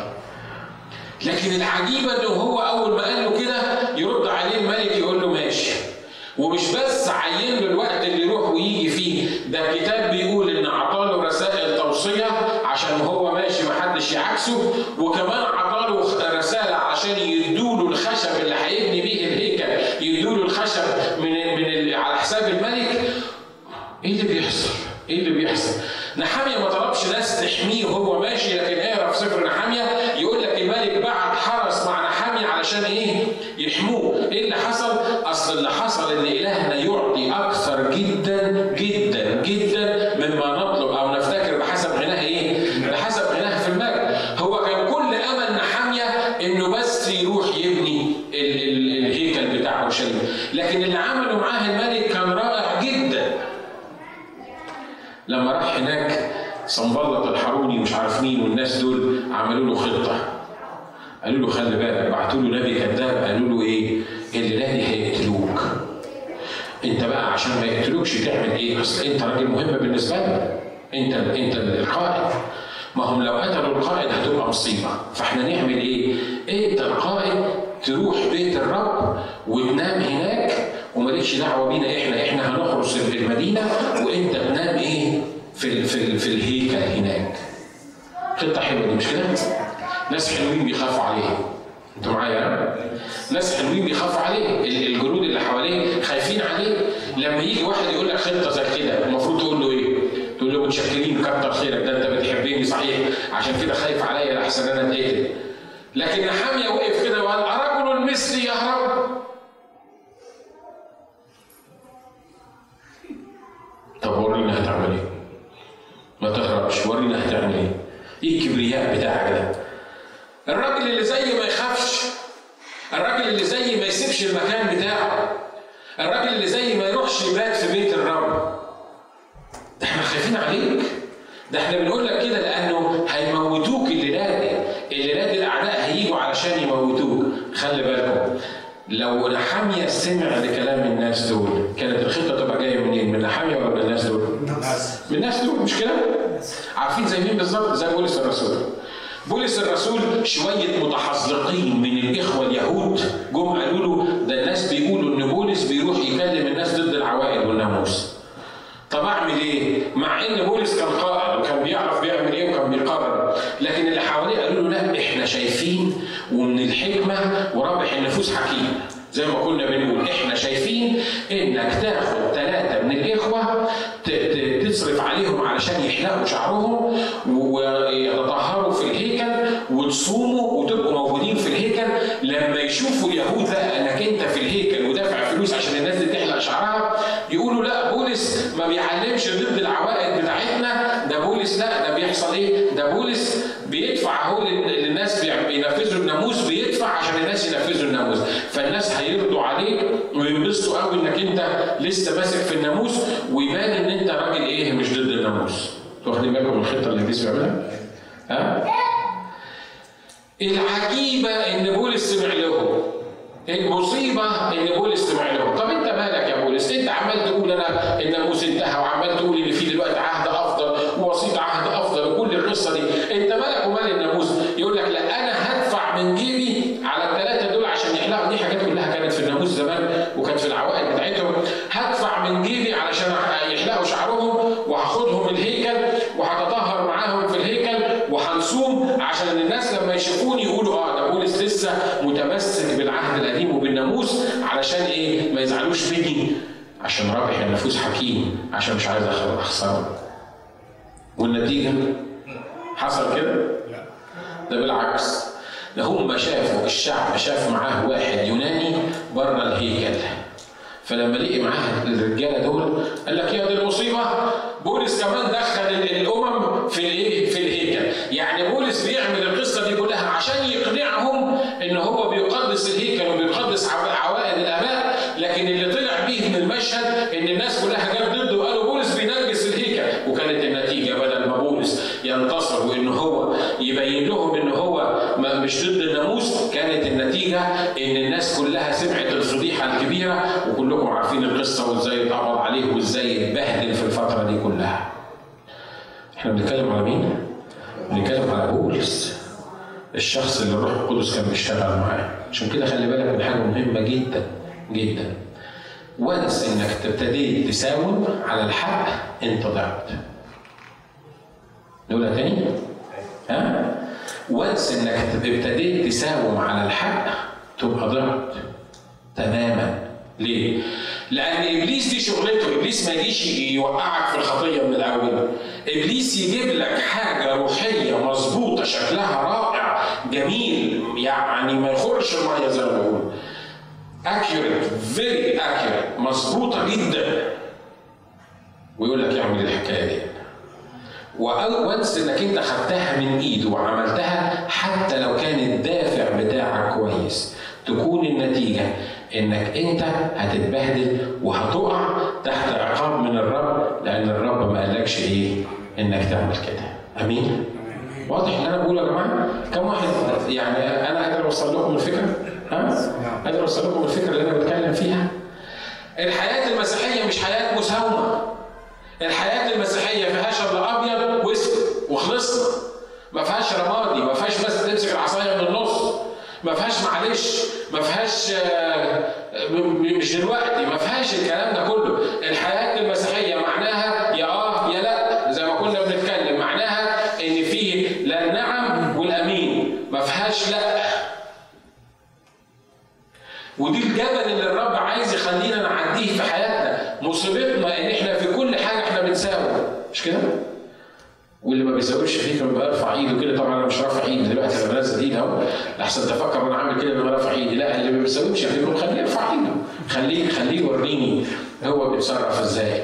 لكن العجيبه إنه هو أول ما قال له كده يرد عليه الملك يقول له ماشي. ومش بس عين له الوقت اللي يروح ويجي فيه ده الكتاب بيقول إن عطاله رسائل توصية عشان هو ماشي محدش يعكسه وكمان عطاله رساله عشان يدوله الخشب اللي هيبني بيه الهيكل يدوله الخشب من من على حساب الملك إيه اللي بيحصل؟ إيه اللي بيحصل؟ نحامية ما طلبش ناس تحميه وهو ماشي لكن اقرأ في سفر نحامية يقول لك الملك بعت حرس مع نحامية علشان إيه؟ يحموه، إيه اللي حصل؟ أصل اللي حصل إن إلهنا يعطي أكثر جدا جدا جدا مما نطلب أو نفتكر بحسب غناه إيه؟ بحسب غناه في المجد، هو كان كل امل نحاميه انه بس يروح يبني ال ال الهيكل بتاع اورشليم، لكن اللي عمله معاه الملك كان رائع جدا. لما راح هناك صنبلط الحروني ومش عارف مين والناس دول عملوا له خطه قالوا له خلي بالك بعتوا له نبي كذاب قالوا له إيه الليلة دي هيقتلوك انت بقى عشان ما يقتلوكش تعمل إيه اصل أنت راجل مهم بالنسبة لنا أنت أنت القائد ما هم لو قتلوا القائد هتبقى مصيبة فإحنا نعمل إيه؟ انت القائد تروح بيت الرب وتنام هناك ومالكش دعوة بينا إحنا إحنا هنحرس المدينة وأنت تنام إيه؟ في في في الهيكل هناك. خطه حلوة دي مش كده؟ ناس حلوين بيخافوا عليه. أنتوا معايا؟ ناس حلوين بيخافوا عليه، الجنود اللي حواليه خايفين عليه، لما يجي واحد يقول لك خطة زي كده المفروض تقول له إيه؟ تقول له متشكرين كتر خيرك ده أنت بتحبني صحيح عشان كده خايف عليا لحسن أنا اتقتل. لكن نحاميه وقف كده وقال أرجل مثلي يهرب؟ طب ورينا هتعمل إيه؟ ما تهربش ورينا هتعمل إيه؟ إيه الكبرياء بتاعك ده؟ الراجل اللي زي ما يخافش الراجل اللي زي ما يسيبش المكان بتاعه الراجل اللي زي ما يروحش يبات في بيت الرب ده إحنا خايفين عليك ده إحنا بنقول لك كده لأنه هيموتوك الليلة دي الليلة دي الأعداء هيجوا علشان يموتوك خلي بالكم لو نحامية سمع لكلام الناس دول كانت الخطة تبقى جاية منين؟ من نحامية ولا من الناس دول؟ من الناس دول مش كده؟ عارفين زي مين بالظبط؟ زي بولس الرسول بولس الرسول شوية متحذقين من الإخوة اليهود جم قالوا له ده الناس بيقولوا إن بولس بيروح يكلم الناس ضد العوائد والناموس. طب أعمل إيه؟ مع إن بولس كان قائد وكان بيعرف بيعمل إيه وكان بيقرر، لكن اللي حواليه قالوا له لا إحنا شايفين ومن الحكمة ورابح النفوس حكيم. زي ما كنا بنقول إحنا شايفين إنك تاخد ثلاثة من الإخوة تصرف عليهم علشان يحلقوا شعرهم ويتطهروا في الهيكل وتصوموا وتبقوا موجودين في الهيكل. لما يشوفوا اليهود بقى انك انت في الهيكل ودافع فلوس عشان الناس دي تحلق شعرها يقولوا لا بولس ما بيعلمش ضد العوائد بتاعتنا. ده بولس لا ده بيحصل إيه؟ ده بولس بيدفع هو للناس بينفذوا الناموس بيدفع عشان الناس ينفذوا الناموس. وينبسطوا قوي إنك أنت لسه ماسك في الناموس ويبان إن أنت راجل إيه مش ضد الناموس واخدين بالكم من الخطة اللي ابليس بيعملها؟ ها؟ العجيبة إن بولس سمع لهم المصيبة إن بولس سمع لهم، طب أنت مالك يا بولس؟ أنت عمال تقول أنا الناموس انتهى وعمال تقول إن في دلوقتي عهد أفضل ووسيط عهد أفضل وكل القصة دي، أنت مالك ومال الناموس؟ يقول لك لا أنا هدفع من جيبي الناموس زمان وكانت في العوائد بتاعتهم، هدفع من جيبي علشان يحلقوا شعرهم وهاخدهم الهيكل وهتطهر معاهم في الهيكل وهنصوم عشان الناس لما يشوفوني يقولوا آه ده بولس لسه متمسك بالعهد القديم وبالناموس علشان إيه؟ ما يزعلوش مني عشان رابح النفوس حكيم عشان مش عايز أخسره. والنتيجة حصل كده؟ ده بالعكس ده هم شافوا الشعب شاف معاه واحد يوناني بره الهيكل. فلما لقي معاه الرجالة دول قال لك يا دي المصيبة بولس كمان دخل الامم في الإيه؟ في الهيكل، يعني بولس بيعمل القصة دي كلها عشان يقنعهم إن هو بيقدس الهيكل وبيقدس عوائد الآباء، لكن اللي طلع بيه من المشهد إن الناس كلها جت ضده وقالوا بولس بينجس الهيكل، وكانت النتيجة بدل ما بولس ينتصر وإن هو يبين لهم إن هو مش ضد الناموس، كانت النتيجة إن الناس كلها سمعت الفضيحة الكبيرة وكلكم عارفين القصة وإزاي اتقبض عليه وإزاي اتبهدل في الفترة دي كلها. إحنا بنتكلم على مين؟ بنتكلم على بولس الشخص اللي الروح القدس كان بيشتغل معاه. عشان كده خلي بالك من حاجة مهمة جدا جدا. وانس إنك تبتدي تساوم على الحق أنت ضعت نقولها تاني؟ ها؟ وانس إنك ابتديت تساوم على الحق تبقى ضعت تماما ليه؟ لأن إبليس دي شغلته، إبليس ما يجيش يوقعك في الخطية من الأول. إبليس يجيب لك حاجة روحية مظبوطة شكلها رائع جميل يعني ما يخرش المية زي ما بقول. accurate very accurate مظبوطة جدا. ويقول لك اعمل الحكاية دي. وانس إنك أنت خدتها من ايده وعملتها حتى لو كان الدافع بتاعك كويس. تكون النتيجة إنك أنت هتتبهدل وهتقع تحت عقاب من الرب لأن الرب ما قالكش إيه؟ إنك تعمل كده. آمين؟ واضح اللي أنا بقوله يا جماعة؟ كم واحد يعني أنا قادر أوصل لكم الفكرة؟ ها؟ قادر أوصل لكم الفكرة اللي أنا بتكلم فيها؟ الحياة المسيحية مش حياة مساومة. الحياة المسيحية فيهاش الا أبيض وأسود وخلصنا. ما فيهاش رمادي ما فيهاش بس تمسك العصاية من النص. ما فيهاش معلش ما فيهاش آه، مش دلوقتي. ما فيهاش الكلام ده كله. الحياة المسيحية معناها يا آه يا لأ. زي ما كنا بنتكلم معناها إن فيه لا النعم والأمين. ما فيهاش لأ. ودي الجبل اللي الرب عايز يخلينا نعديه في حياتنا. مصيبتنا ان إحنا في كل حاجة إحنا بنساوي مش كده؟ واللي ما بيساويش فيك بقى ارفع ايده كده طبعا أنا مش رافع ايدي دلوقتي أنا بنزل ايدي أهو. أحسن تفكر أنا عامل كده أنا رافع ايدي لا اللي ما بيساويش فيكم خليه يرفع ايده خليه خليه يوريني هو بيتصرف إزاي.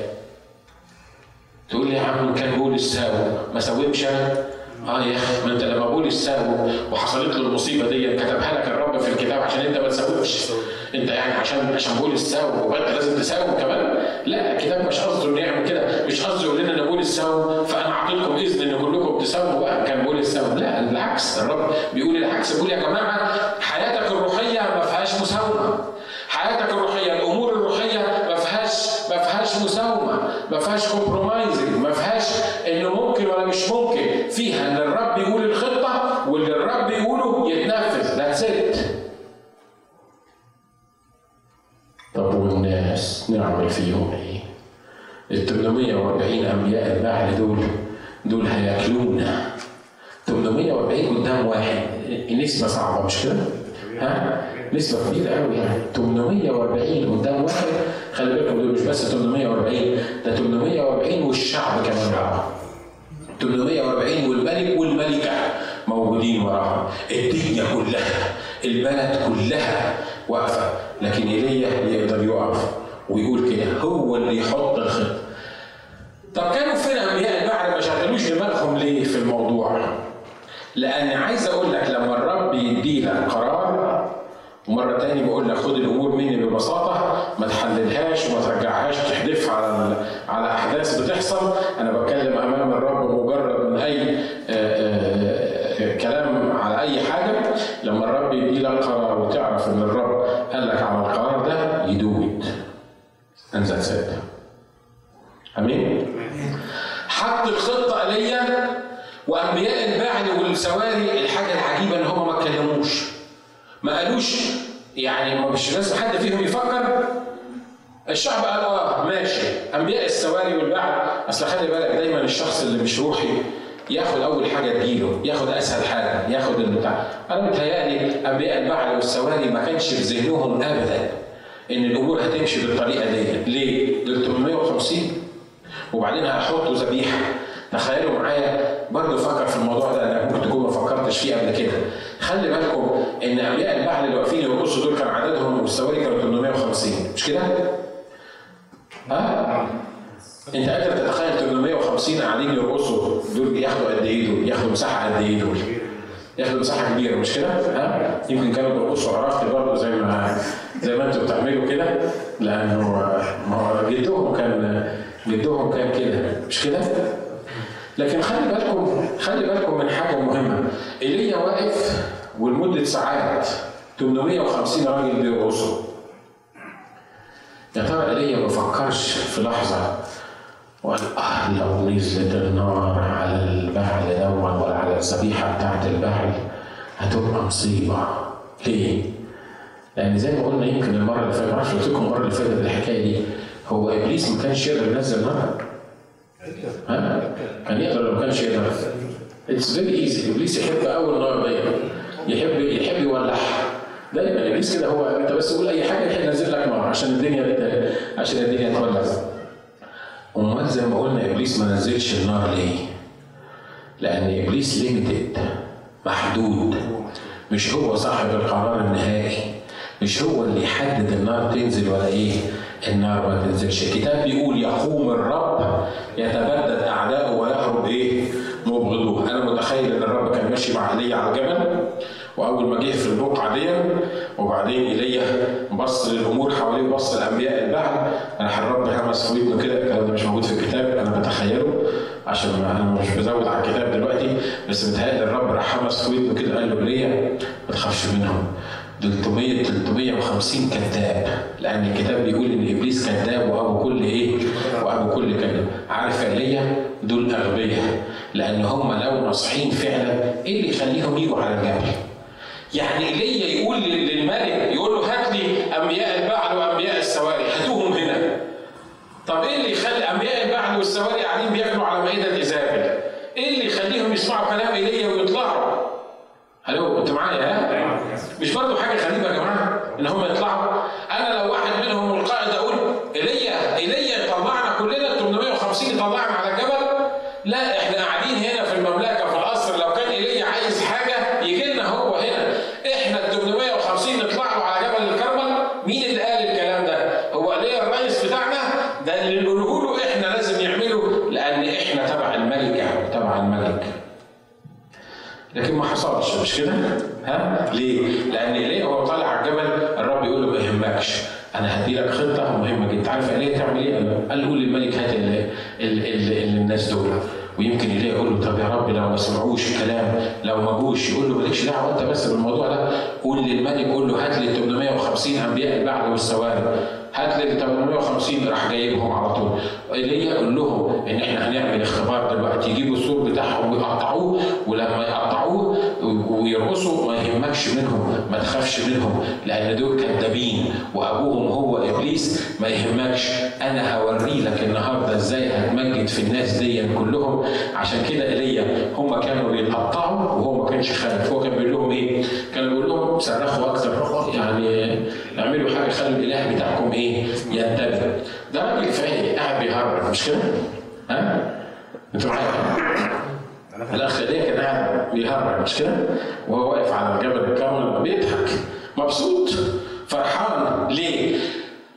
تقول لي يا عم كان بولس ساوي ما ساومش أنا؟ آه يا أخي ما أنت لما بولس ساوي وحصلت له المصيبة دي كتبها لك الرب في الكتاب عشان انت ما تساومش انت يعني عشان عشان بولس ساوي وانت لازم تساوم كمان. لا الكتاب مش قصده إنه يعمل كده. مش قصده يقول لنا ان بولس ساوي فأنا أعطيتكم إذن ان كلكم تساوموا بقى. كان بولس ساوي لا بالعكس الرب بيقول العكس. بيقول يا جماعة حياتك الروحية ما فيهاش مساومة. حياتك الروحية الأمور الروحية ما فيهاش ما فيهاش مساومة. ما فيهاش كومبرومايزنج نعمل فيهم إيه؟ ال 840 أنبياء البعل دول دول هياكلونا. 840 قدام واحد. النسبة صعبة مش كده؟ ها؟ نسبة كبيرة قوي يعني. 840 قدام واحد. خلي بالكم دول مش بس 840 ده 840 والشعب كمان معاهم 840 والملك والملكة موجودين وراهم. الدنيا كلها البلد كلها واقفة. لكن إيليا يقدر يقف. ويقول كده هو اللي يحط الخطة طب كانوا فين أنبياء البحر ما شغلوش دماغهم ليه في الموضوع؟ لأن عايز أقول لك لما الرب يدي لك قرار ومرة تاني بقول لك خد الأمور مني ببساطة ما تحللهاش وما مش لازم حد فيهم يفكر. الشعب قال آه ماشي. أنبياء السواري والبعل أصل خلي بالك دايما الشخص اللي مش روحي ياخد أول حاجة تجيله ياخد أسهل حاجة ياخد البتاع. أنا متهيألي أنبياء البعل والسواري ما كانش في ذهنهم ابدا إن الأمور هتمشي بالطريقة دي. ليه؟ دول 850 وبعدين هيحطوا ذبيحة. تخيلوا معايا برضه فكر في الموضوع ده أنا ممكن تكون ما فكرتش فيه قبل كده خلي بالكم إن انبياء البعل اللي واقفين يرقصوا دول كان عددهم والسواري كانوا 850 مش كده؟ ها؟ أنت قادر تتخيل 850 قاعدين يرقصوا دول ياخدوا قد إيه دول؟ ياخدوا مساحة قد إيه دول؟ ياخدوا مساحة كبيرة مش كده؟ ها؟ يمكن كانوا بيرقصوا عرفت برضه زي ما زي ما أنتوا بتعملوا كده لأنه ما هو جدهم كان جدهم كان كده مش كده؟ لكن خلي بالكم خلي بالكم من حاجة مهمة. إيليا واقف ولمدة ساعات 850 راجل بيرقصوا يا ترى إيليا ما فكرش في لحظة وقال آه لو نزلت النار على البعل دون ولا على الذبيحة بتاعت البعل هتبقى مصيبة. ليه؟ لأن زي ما قلنا يمكن المرة اللي فاتت معرفش قلت لكم المرة اللي فاتت الحكاية دي هو إبليس ما كانش يقدر ينزل نار؟ ها؟ كان يقدر لو كانش يقدر. It's very easy ابليس يحب أول نار دي يحب يحب يولعها دايما ابليس كده هو أنت بس قول أي حاجة يحب ينزل لك نار عشان الدنيا عشان الدنيا تولع. أمال زي ما قلنا ابليس ما نزلش النار ليه؟ لأن ابليس limited محدود. مش هو صاحب القرار النهائي. مش هو اللي يحدد النار تنزل ولا إيه. النار ما تنزلش الكتاب بيقول يقوم الرب يتبدد اعداؤه ويهرب إيه؟ مبغضوه أنا متخيل إن الرب كان ماشي مع إيليا على الجبل وأول ما جه في البقعه دي وبعدين إيليا بص للأمور حواليه بص لأنبياء البعل راح الرب همس في ودنه كده الكلام ده مش موجود في الكتاب أنا بتخيله عشان أنا مش بزود على الكتاب دلوقتي بس متهيألي الرب راح همس في ودنه كده قال له إيليا ما تخافش منهم. 300 350 كذاب. لأن الكتاب بيقول إن إبليس كذاب وأبو كل إيه؟ وأبو كل كذب عارف ايليا دول أغبياء. لأن هم لو ناصحين فعلا إيه اللي يخليهم يجوا على الجبل؟ يعني ايليا يقول للملك يقول له هات لي أنبياء البعل وأنبياء السواري. هاتوهم هنا. طب إيه اللي يخلي أنبياء البعل والسواري قاعدين بياكلوا على مائدة ايزابل إيه اللي يخليهم يسمعوا كلام ايليا ويطلعوا؟ ألو أنتوا معايا؟ ها مش برضه حاجة غريبة يا جماعة؟ ان هم يطلعوا أنا لو واحد منهم القائد أقول ايليا ايليا يطلعنا كلنا 850 يطلعنا على الجبل لا إحنا قاعدين هنا في المملكه في القصر لو كان ايليا عايز حاجة يجي لنا هو هنا إحنا ال 850 نطلع له على جبل الكرمل مين اللي قال الكلام ده؟ هو ايليا الرئيس بتاعنا ده اللي نقوله له إحنا لازم نعمله لأن إحنا تبع الملكه تبع الملك لكن ما حصلش مش كده؟ ها؟ ليه؟ لأن إيليا هو طالع على الجبل الرب يقول له ما يهمكش أنا هدي لك خطة مهمة جدا، عارف إيليا تعمل إيه؟ قال له قول للملك هات ال- ال- ال- الناس دول ويمكن إيليا يقول له طب يا رب لو ما سمعوش الكلام لو ما جوش يقول له مالكش دعوة أنت بس بالموضوع ده قول للملك قول له هات لي 850 أنبياء البعل والسواري هات لي 850 راح جايبهم على طول. ايليا قول لهم إن إحنا هنعمل اختبار دلوقتي يجيبوا السور بتاعهم ويقطعوه ولما يقطعوه ويرقصوا ما يهمكش منهم ما تخافش منهم لأن دول كذابين وأبوهم هو إبليس ما يهمكش. أنا هوري لك النهارده إزاي هتمجد في الناس دي كلهم. عشان كده إيليا هم كانوا بيتقطعوا وهو ما كانش خايف هو كان بيقول لهم إيه؟ كان بيقول لهم صرخوا أكتر. يعني اعملوا حاجة خلوا الإله بتاعكم إيه؟ ينتبه ده راجل فاهم قاعد بيهرب مش كده؟ ها؟ أنتوا معايا؟ الاخ ده كان قاعد بيهرب مش كده؟ وهو واقف على جبل الكرمل بيضحك مبسوط فرحان ليه؟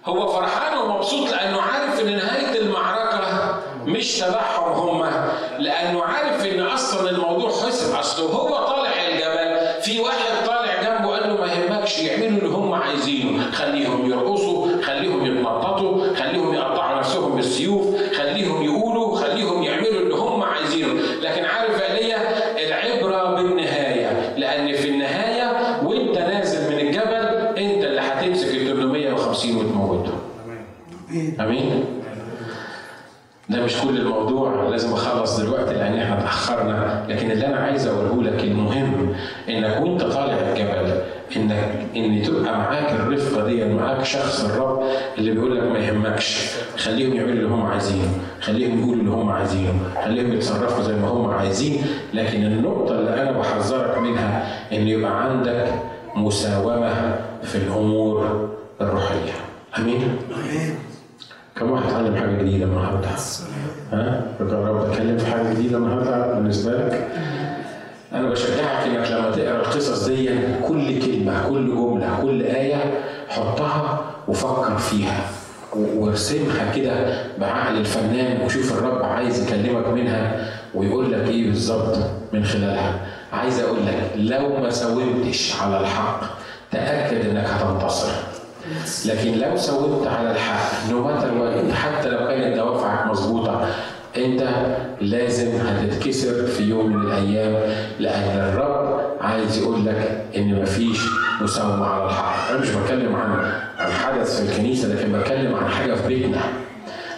هو فرحان ومبسوط لأنه عارف إن نهاية المعركة مش تبعهم هم لأنه عارف إن أصلا الموضوع خسر اصله هو طالع الجبل في واحد طالع جنبه قال له ما يهمكش يعملوا اللي هم عايزينه خليهم يرقصوا خليهم يتنططوا خليهم يقطعوا نفسهم بالسيوف خليهم يقولوا خليهم يعملوا اللي هم عايزينه. لكن عارف إيليا العبرة بالنهاية. لأن في النهاية وأنت نازل من الجبل أنت اللي هتمسك ال 850 وتموتهم. آمين. ده مش كل الموضوع. لازم أخلص دلوقتي لأن إحنا اتأخرنا. لكن اللي أنا عايز أقوله لك المهم إنك وأنت طالع الجبل انك إن تبقى معاك دي معاك شخص الرب اللي بيقول لك ما يهمكش خليهم يعملوا اللي هم عايزينه خليهم يقولوا اللي هم عايزينه خليهم يتصرفوا زي ما هم عايزين لكن النقطة اللي أنا بحذرك منها إن يبقى عندك مساومة في الأمور الروحية آمين كم واحد اتعلم حاجة جديدة النهارده؟ ها؟ جرب تتكلم في حاجة جديدة النهارده بالنسبة لك؟ أنا بشجعك إنك لما تقرأ القصص دي كل كلمة كل جملة كل آية حطها وفكر فيها وارسمها كده بعقل الفنان وشوف الرب عايز يكلمك منها ويقول لك إيه بالظبط من خلالها. عايز أقول لك لو ما ساومتش على الحق تأكد إنك هتنتصر. لكن لو ساومت على الحق no matter what حتى لو كانت دوافعك مظبوطة أنت لازم هتتكسر في يوم من الأيام لأن الرب عايز يقول لك إن مفيش مساومة على الحق. أنا مش بتكلم عن عن حدث في الكنيسة لكن بتكلم عن حاجة في بيتنا.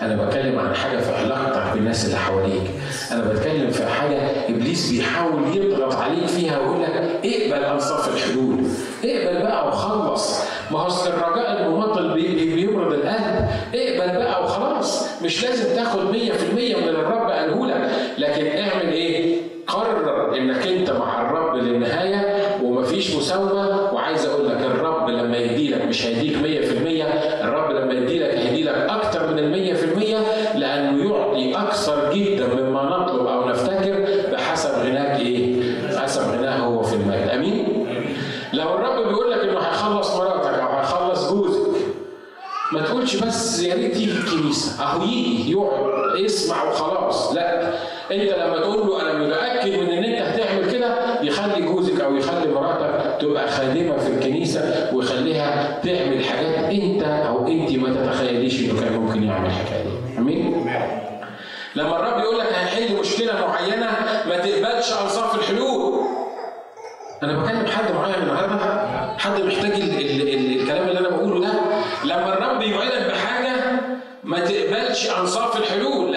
أنا بتكلم عن حاجة في علاقتك بالناس اللي حواليك. أنا بتكلم في حاجة إبليس بيحاول يضغط عليك فيها ويقول لك اقبل انصاف الحلول اقبل بقى وخلص. ما هو الرجاء المماطل بي- بي- بيمرض القلب. اقبل بقى وخلاص. مش لازم تاخد 100% من الرب قاله لك. لكن اعمل إيه؟ قرر إنك أنت مع الرب للنهاية. ومفيش مساومة وعايز أقول لك الرب لما يديلك مش هيديك 100% الرب لما يديلك هيديلك أكتر من ال 100% لأنه يعطي أكثر جدا مما نطلب أو نفتكر بحسب غناك إيه؟ حسب غناه هو في المجد أمين؟ لو الرب بيقول لك إنه هيخلص مراتك أو هيخلص جوزك ما تقولش بس يا ريت يجي الكنيسة أهو يجي يقعد يسمع وخلاص لا أنت لما تقول له أنا متأكد من ان انت هتعمل كده يخلي جوزك أو يخلي مراتك تبقى خادمه في الكنيسة ويخليها تعمل حاجات انت أو انت ما تتخيليش انه كان ممكن يعمل الحكاية دي. أمين؟ لما الرب يقول لك هيحل مشكلة معينة ما تقبلش انصاف الحلول. أنا بكلم حد معين النهارده. حد محتاج ال ال ال الكلام اللي أنا بقوله ده؟ لما الرب يوعدك بحاجة ما تقبلش انصاف الحلول.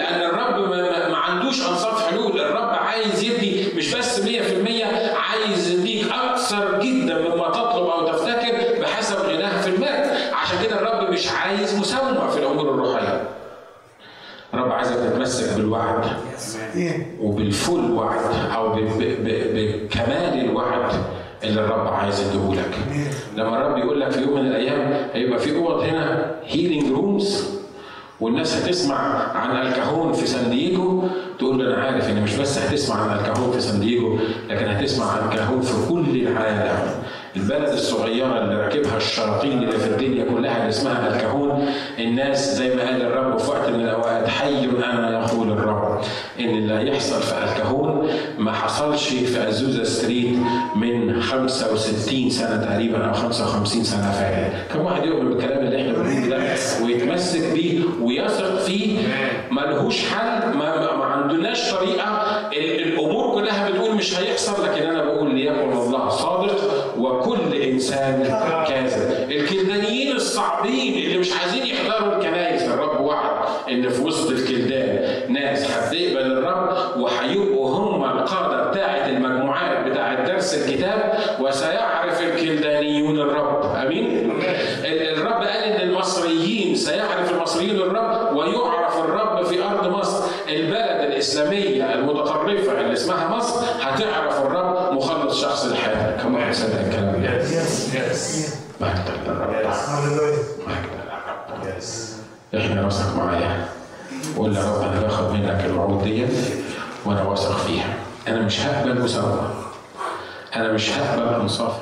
بالوعد وبالفول وعد أو بكمال الوعد اللي الرب عايز يديهولك لما الرب يقول لك في يوم من الأيام هيبقى في أوض هنا healing rooms والناس هتسمع عن الكهون في سان دييجو. تقول له أنا عارف إن مش بس هتسمع عن الكهون في سان دييجو لكن هتسمع عن الكهون في كل العالم. البلد الصغيرة اللي راكبها الشياطين اللي في الدنيا كلها اللي اسمها الكهون الناس زي ما قال الرب في وقت من الأوقات حي أنا يقول الرب إن اللي هيحصل في ألكهون ما حصلش في أزوزا ستريت من 65 سنة تقريبا أو 55 سنة فاتت كم واحد يؤمن بالكلام اللي إحنا بنقوله ده؟ ويتمسك بيه ويثق فيه. ملهوش حل ما, ما, عندناش طريقة. ال- الأمور كلها بتقول مش هيحصل لكن أنا بقول ليكن الله صادق وكل إنسان كاذب. الكلدانيين الصعبين اللي مش عايزين يحضروا الكنائس الرب وعد ان في وسط الكلدان ناس هتقبل الرب وهيبقوا هم القاده بتاعه المجموعات بتاعه درس الكتاب وسيعرف الكلدانيون الرب امين ال- الرب قال ان المصريين سيعرف المصريين الرب ويعرف الرب في ارض مصر البلد الاسلاميه المتطرفه اللي اسمها مصر هتعرف الرب مخلص شخص لحياتها كم واحد صدق الكلام ده مجد للرب إحنا راسك معايا قول يا رب أنا باخد منك الوعود ديت وأنا واثق فيها أنا مش هقبل مساواه أنا مش هقبل انصاف